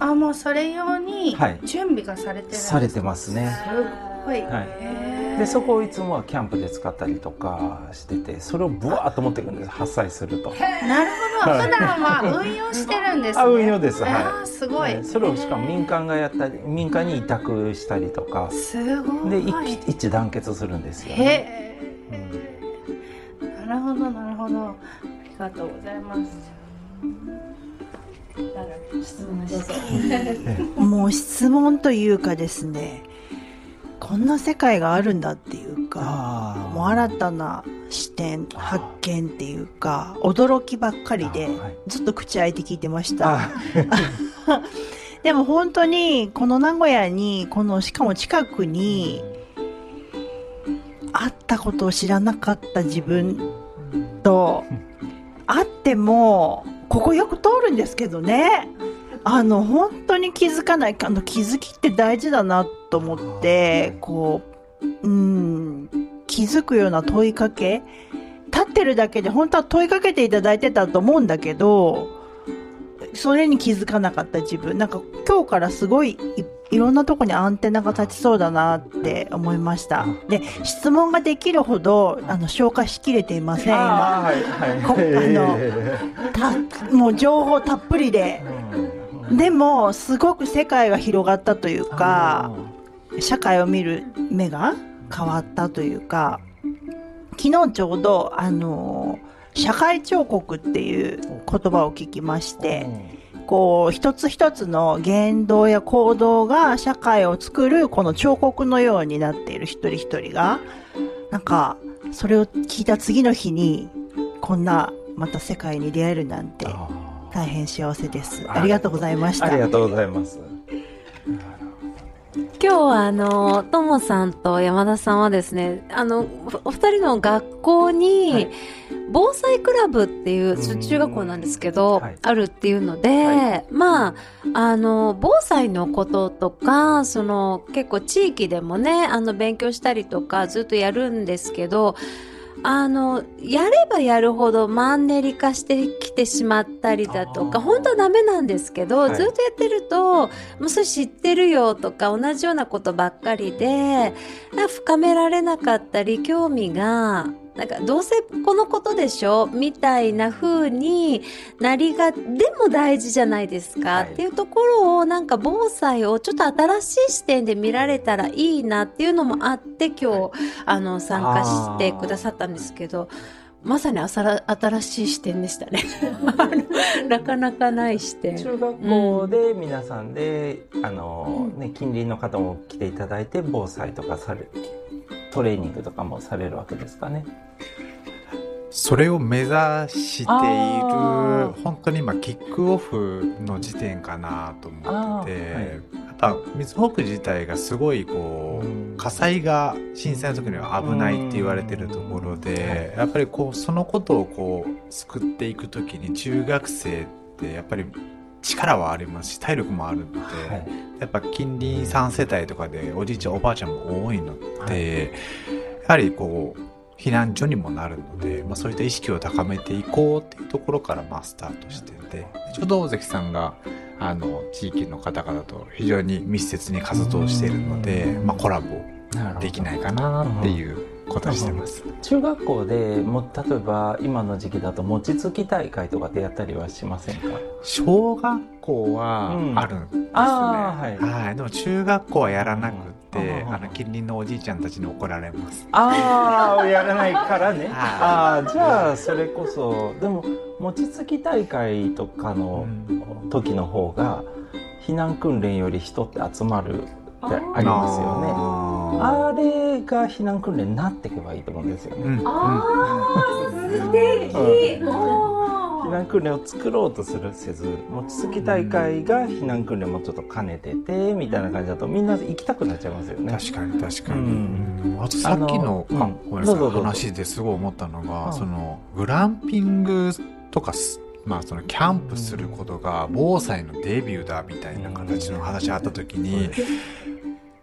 あもうそれ用にはい準備がされてるんですかされてますね。すごい。はいでそこをいつもはキャンプで使ったりとかしててそれをブワーッと持っていくんです発災するとなるほど。普段は運用してるんですね。あ運用ですはいすごい。ねそれをしかも民間がやったり民間に委託したりとかすごい。で一致一致団結するんですよ、ね、へえ。なるほどなるほど。ありがとうございます。質問どうぞ。もう質問というかですねこんな世界があるんだっていうかもう新たな視点発見っていうか驚きばっかりではい。ずっと口開いて聞いてました。あ でも本当にこの名古屋にこのしかも近くに会ったことを知らなかった自分と会ってもここよく通るんですけどね。あの本当に気づかないあの気づきって大事だなと思ってこううん気づくような問いかけ立ってるだけで本当は問いかけていただいてたと思うんだけどそれに気づかなかった自分。なんか今日からすごいいいろんなとこにアンテナが立ちそうだなって思いました。で質問ができるほどあの消化しきれていません今。はいはい。こあのたもう情報たっぷりで。うん。でもすごく世界が広がったというかあ社会を見る目が変わったというか昨日ちょうどあの社会彫刻っていう言葉を聞きましーてこう一つ一つの言動や行動が社会を作るこの彫刻のようになっている一人一人がなんかそれを聞いた次の日にこんなまた世界に出会えるなんてあ大変幸せです。あありがとうございました。ーありがとうございます今日はあのともさんと山田さんはですねあのおお二人の学校に、はい。防災クラブっていううん中学校なんですけど、はい。あるっていうので、はまああの防災のこととかその結構地域でもねあの勉強したりとかずっとやるんですけどあのやればやるほどマンネリ化してきてしまったりだとか本当はダメなんですけど、はい。ずっとやってるともうそれ知ってるよとか同じようなことばっかりで深められなかったり興味がなんかどうせこのことでしょみたいな風になりがでも大事じゃないですか、はい。っていうところをなんか防災をちょっと新しい視点で見られたらいいなっていうのもあって今日あの参加してくださったんですけどまさにあさら新しい視点でしたね。なかなかない視点。中学校で皆さんで、あのね、近隣の方も来ていただいて防災とかされトレーニングとかもされるわけですかね。それを目指しているあー。本当に今キックオフの時点かなと思っててあやーっぱ水北自体がすごいこうん。う火災が震災の時には危ないって言われてるところでやっぱりこうそのことをこう救っていく時に中学生ってやっぱり力はありますし体力もあるので、はい。やっぱ近隣3世帯とかでおじいちゃんおばあちゃんも多いので、はい。やはりこう避難所にもなるので、まあ、そういった意識を高めていこうっていうところからまあスタートしててちょうど大関さんがあの地域の方々と非常に密接に活動しているので、まあ、コラボできないかなっていうことをしてます。中学校でも例えば今の時期だと餅つき大会とかでやったりはしませんか？小学校はうんあるんですね、あーはい。はい、でも中学校はやらなくって、うん。あの近隣のおじいちゃんたちに怒られます。ああやらないからね。はい。ああじゃあそれこそでも餅つき大会とかの時の方が避難訓練より人って集まるってありますよね。ああれが避難訓練になっていけばいいと思うんですよね、ーうん。素敵。避難訓練を作ろうとするせず餅つき大会が避難訓練もちょっと兼ねててみたいな感じだとみんな行きたくなっちゃいますよね。確かに確かに、うん。あとさっきのあのあうんごめんなさいどうぞどうぞ。話ですごい思ったのが、うん。そのグランピングとかすまあそのキャンプすることが防災のデビューだみたいな形の話があった時に、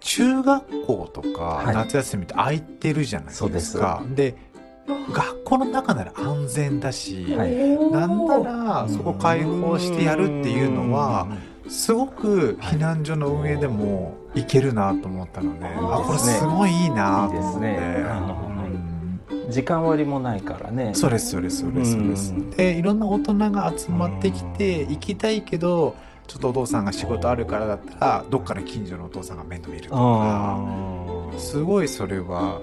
中学校とかはい。夏休みって空いてるじゃないですか。そうで学校の中なら安全だし、はい。なんならそこ開放してやるっていうのはすごく避難所の運営でもいけるなと思ったのであこれすごいいいなと思って。時間割もないからね。そうですそうですそうですそうです。うん。でいろんな大人が集まってきて行きたいけどちょっとお父さんが仕事あるからだったらどっかの近所のお父さんが面倒見るとか。あすごいそれは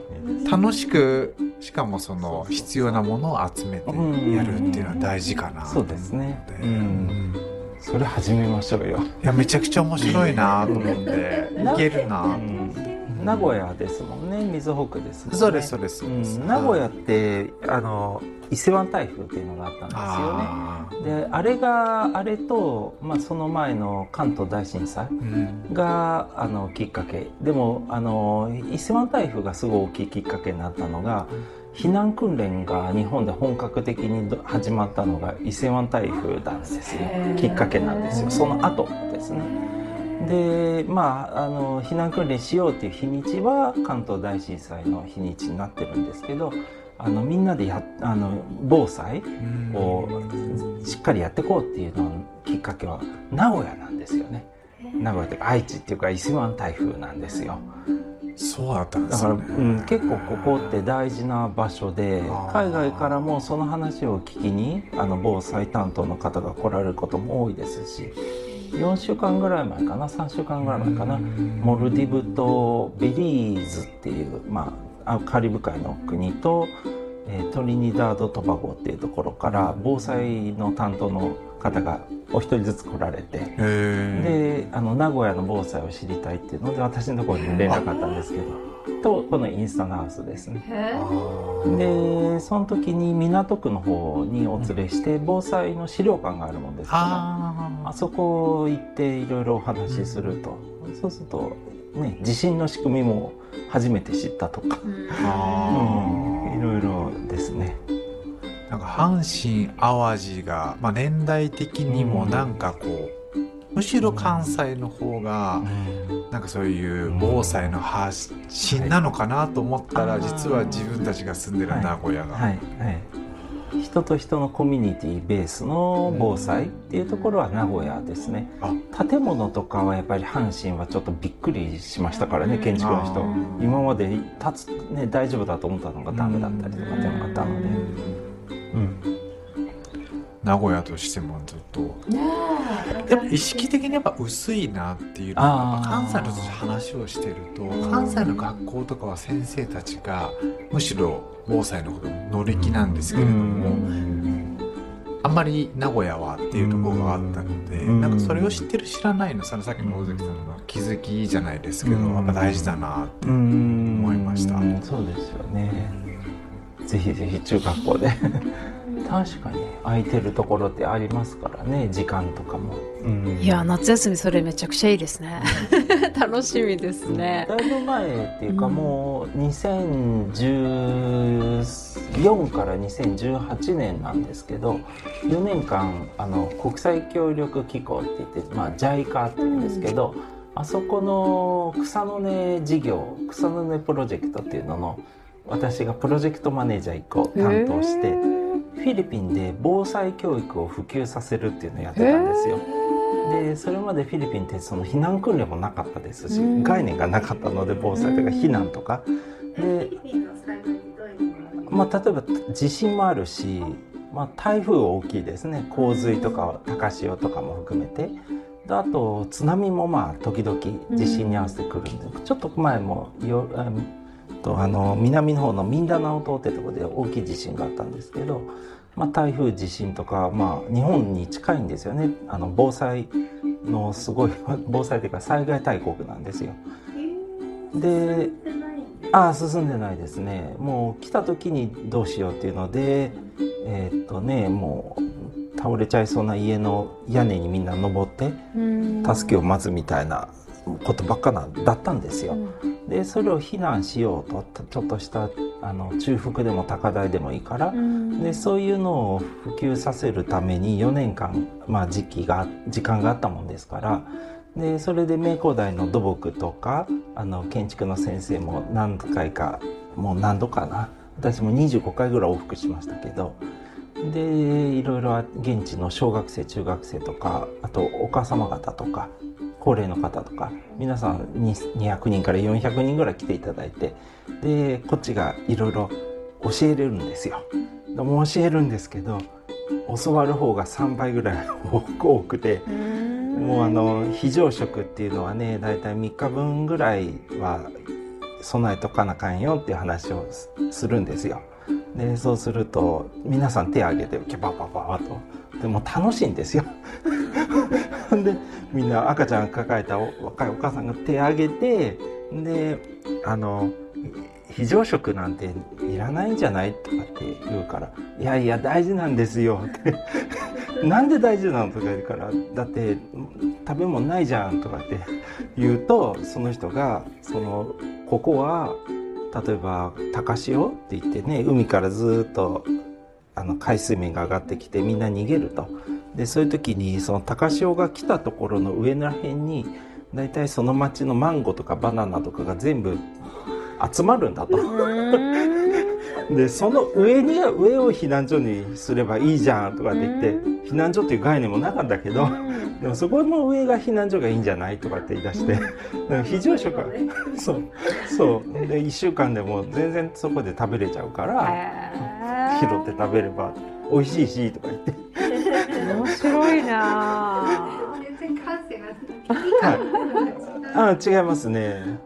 楽しくしかもその必要なものを集めてやるっていうのは大事かなーそうですね。うん。それ始めましょうよ、いやめちゃくちゃ面白いなと思って。いけるなと思って。名古屋ですもんね。水北ですね。そうですそうですそうです。うん。名古屋ってあの伊勢湾台風っていうのがあったんですよね。あー。であれがあれと、まあ、その前の関東大震災うん。があのきっかけ。でもあの伊勢湾台風がすごい大きいきっかけになったのが避難訓練が日本で本格的にど始まったのが伊勢湾台風なんですよ。きっかけなんですよ。その後ですね。でまああの避難訓練しようっていう日にちは関東大震災の日にちになってるんですけどあのみんなでやあの防災をしっかりやっていこうっていうののきっかけは名古屋なんですよね。名古屋というか愛知っていうか伊勢湾台風なんですよ。そうだったんでだから、うん、結構ここって大事な場所で海外からもその話を聞きにあの防災担当の方が来られることも多いですし4週間ぐらい前かな3週間ぐらい前かなモルディブとベリーズっていう、まあ、あカリブ海の国と、えートリニダード・トバゴっていうところから防災の担当の方がお一人ずつ来られてであの名古屋の防災を知りたいっていうので私のところに連絡あったんですけどとこのインスタのハウスですね。でその時に港区の方にお連れして防災の資料館があるもんですからああそこ行っていろいろお話しすると、そうするとね地震の仕組みも初めて知ったとか、あうん、いろいろですね。なんか阪神・淡路が、まあ、年代的にもなんかこう、むしろ関西の方がなんかそういう防災の発信なのかなと思ったらはい実は自分たちが住んでる名古屋が、はい。はい人と人のコミュニティベースの防災っていうところは名古屋ですね。あ。建物とかはやっぱり阪神はちょっとびっくりしましたからね建築の人。今まで立つ、ね、大丈夫だと思ったのがダメだったりとかっていうのがあったので、うん、名古屋としてもずっと。でも意識的にやっぱ薄いなっていうのはやっぱ関西の人と話をしてると関西の学校とかは先生たちがむしろ防災のこと乗り気なんですけれども、あんまり名古屋はっていうところがあったので、うん。なんかそれを知ってる知らないのそのさっきの大関さんの気づきじゃないですけど、うん。やっぱ大事だなって、うん。思いました。うんそうですよね。ぜひぜひ中学校で確かに空いてるところってありますからね時間とかも、うん。いや夏休みそれめちゃくちゃいいですね。楽しみですね。だいぶ前っていうかもう2014から2018年なんですけど4年間あの国際協力機構って言って、まあ、JICA って言うんですけど、あそこの草の根事業草の根プロジェクトっていうのの私がプロジェクトマネージャー1個担当してフィリピンで防災教育を普及させるっていうのをやってたんですよ。でそれまでフィリピンってその避難訓練もなかったですし概念がなかったので防災とか避難とか。で、まあ、例えば地震もあるし、まあ、台風大きいですね。洪水とか高潮とかも含めて。であと津波もまあ時々地震に合わせてくるんで、ちょっと前もよあとあの南の方のミンダナオ島ってところで大きい地震があったんですけど、まあ、台風地震とか、まあ、日本に近いんですよね。あの防災のすごい 防災というか災害大国なんですよ。でああ進んでないですね。もう来た時にどうしようっていうのでえーっとねもう倒れちゃいそうな家の屋根にみんな登って助けを待つみたいなことばっかなだったんですよ。でそれを避難しようとちょっとしたあの中腹でも高台でもいいから、でそういうのを普及させるために4年間、まあ、時期が時間があったもんですからでそれで名工大の土木とかあの建築の先生も何回かもう何度かな私も25回ぐらい往復しましたけどでいろいろ現地の小学生中学生とかあとお母様方とか高齢の方とか皆さんに200人から400人ぐらい来ていただいてでこっちがいろいろ教えれるんですよ。でも教えるんですけど教わる方が3倍ぐらい多くてもうあの非常食っていうのはね大体3日分ぐらいは備えとかなあかんよっていう話をするんですよ。でそうすると皆さん手を挙げてキャパパパとでも楽しいんですよ。でみんな赤ちゃん抱えた若いお母さんが手を挙げてであの非常食なんていらないんじゃないとかって言うから「いやいや大事なんですよ」って「なんで大事なの?」とか言うから「だって食べ物ないじゃん」とかって言うとその人がそのここは例えば高潮って言ってね海からずっとあの海水面が上がってきてみんな逃げるとでそういう時にその高潮が来たところの上の辺に大体その町のマンゴーとかバナナとかが全部集まるんだと。でその上には上を避難所にすればいいじゃんとかって言って避難所っていう概念もなかったけどでもそこの上が避難所がいいんじゃないとかって言い出して非常食はそうそう。で1週間でも全然そこで食べれちゃうから拾って食べれば美味しいしとか言って。面白いな。全然感性が。はい、あ違いますね。うん、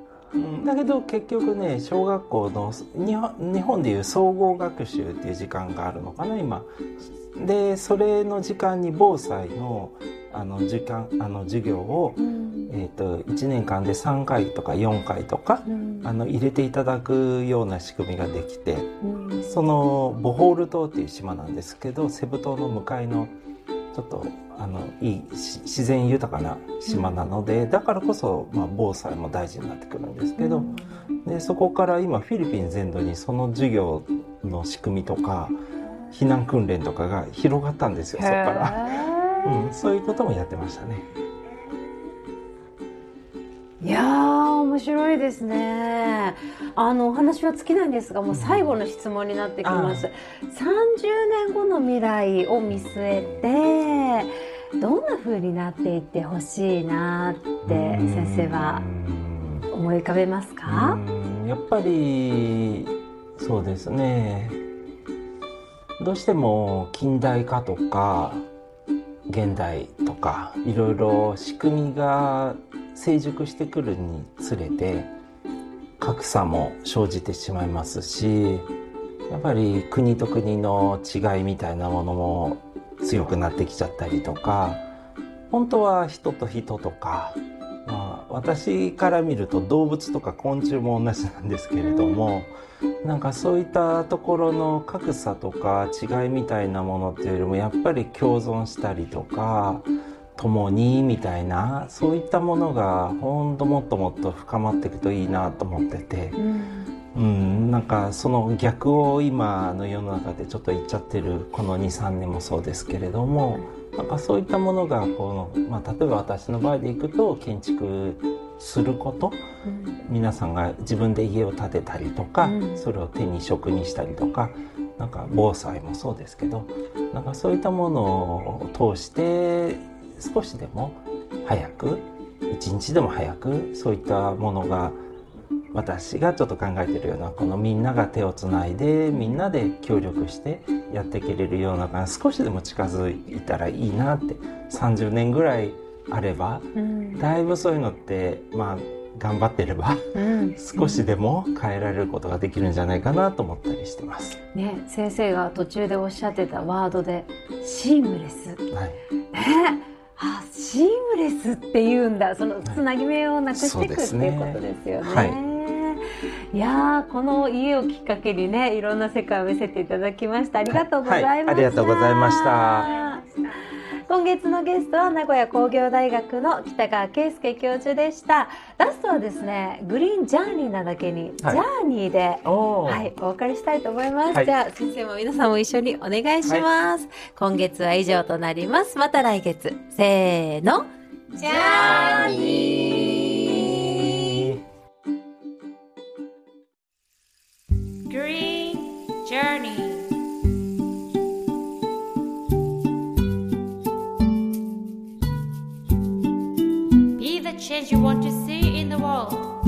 だけど結局ね小学校の日本日本でいう総合学習っていう時間があるのかな今。でそれの時間に防災のあの時間あの授業を、えーと、1年間で3回とか4回とか、あの入れていただくような仕組みができて、そのボホール島っていう島なんですけどセブ島の向かいのちょっとあのいい自然豊かな島なので、だからこそ、まあ、防災も大事になってくるんですけど、でそこから今フィリピン全土にその授業の仕組みとか避難訓練とかが広がったんですよそこから、うん、そういうこともやってましたね。いや面白いですね。あのお話は尽きないんですが、もう最後の質問になってきます。三十年後の未来を見据えて、どんな風になっていってほしいなって先生は思い浮かべますか？やっぱりそうですね。どうしても近代化とか現代とかいろいろ仕組みが成熟してくるにつれて格差も生じてしまいますしやっぱり国と国の違いみたいなものも強くなってきちゃったりとか本当は人と人とか、まあ、私から見ると動物とか昆虫も同じなんですけれどもなんかそういったところの格差とか違いみたいなものっていうよりもやっぱり共存したりとか共にみたいなそういったものがほんともっともっと深まっていくといいなと思ってて、うん、うん、なんかその逆を今の世の中でちょっと言っちゃってるこの23年もそうですけれどもなんかそういったものがこの、まあ、例えば私の場合でいくと建築すること、うん、皆さんが自分で家を建てたりとか、うん、それを手に職にしたりとかなんか防災もそうですけどなんかそういったものを通して少しでも早く一日でも早くそういったものが私がちょっと考えてるようなこのみんなが手をつないでみんなで協力してやっていけれるような少しでも近づいたらいいなって30年ぐらいあれば、うん、だいぶそういうのってまあ頑張ってれば、うん、少しでも変えられることができるんじゃないかなと思ったりしてます。ね、先生が途中でおっしゃってたワードでシームレス。はい、ねあシームレスっていうんだそのつなぎ目をなくしていく、っていうことですよね。はい、いやこの家をきっかけにねいろんな世界を見せていただきました。ありがとうございました、はいはい、ありがとうございました。今月のゲストは名古屋工業大学の北川圭介教授でした。ラストはですねグリーンジャーニーなだけに、はい、ジャーニーではいお別れしたいと思います、はい、じゃあ先生も皆さんも一緒にお願いします、はい、今月は以上となります。また来月。せーの。ジャーニ journey. Be the change you want to see in the world.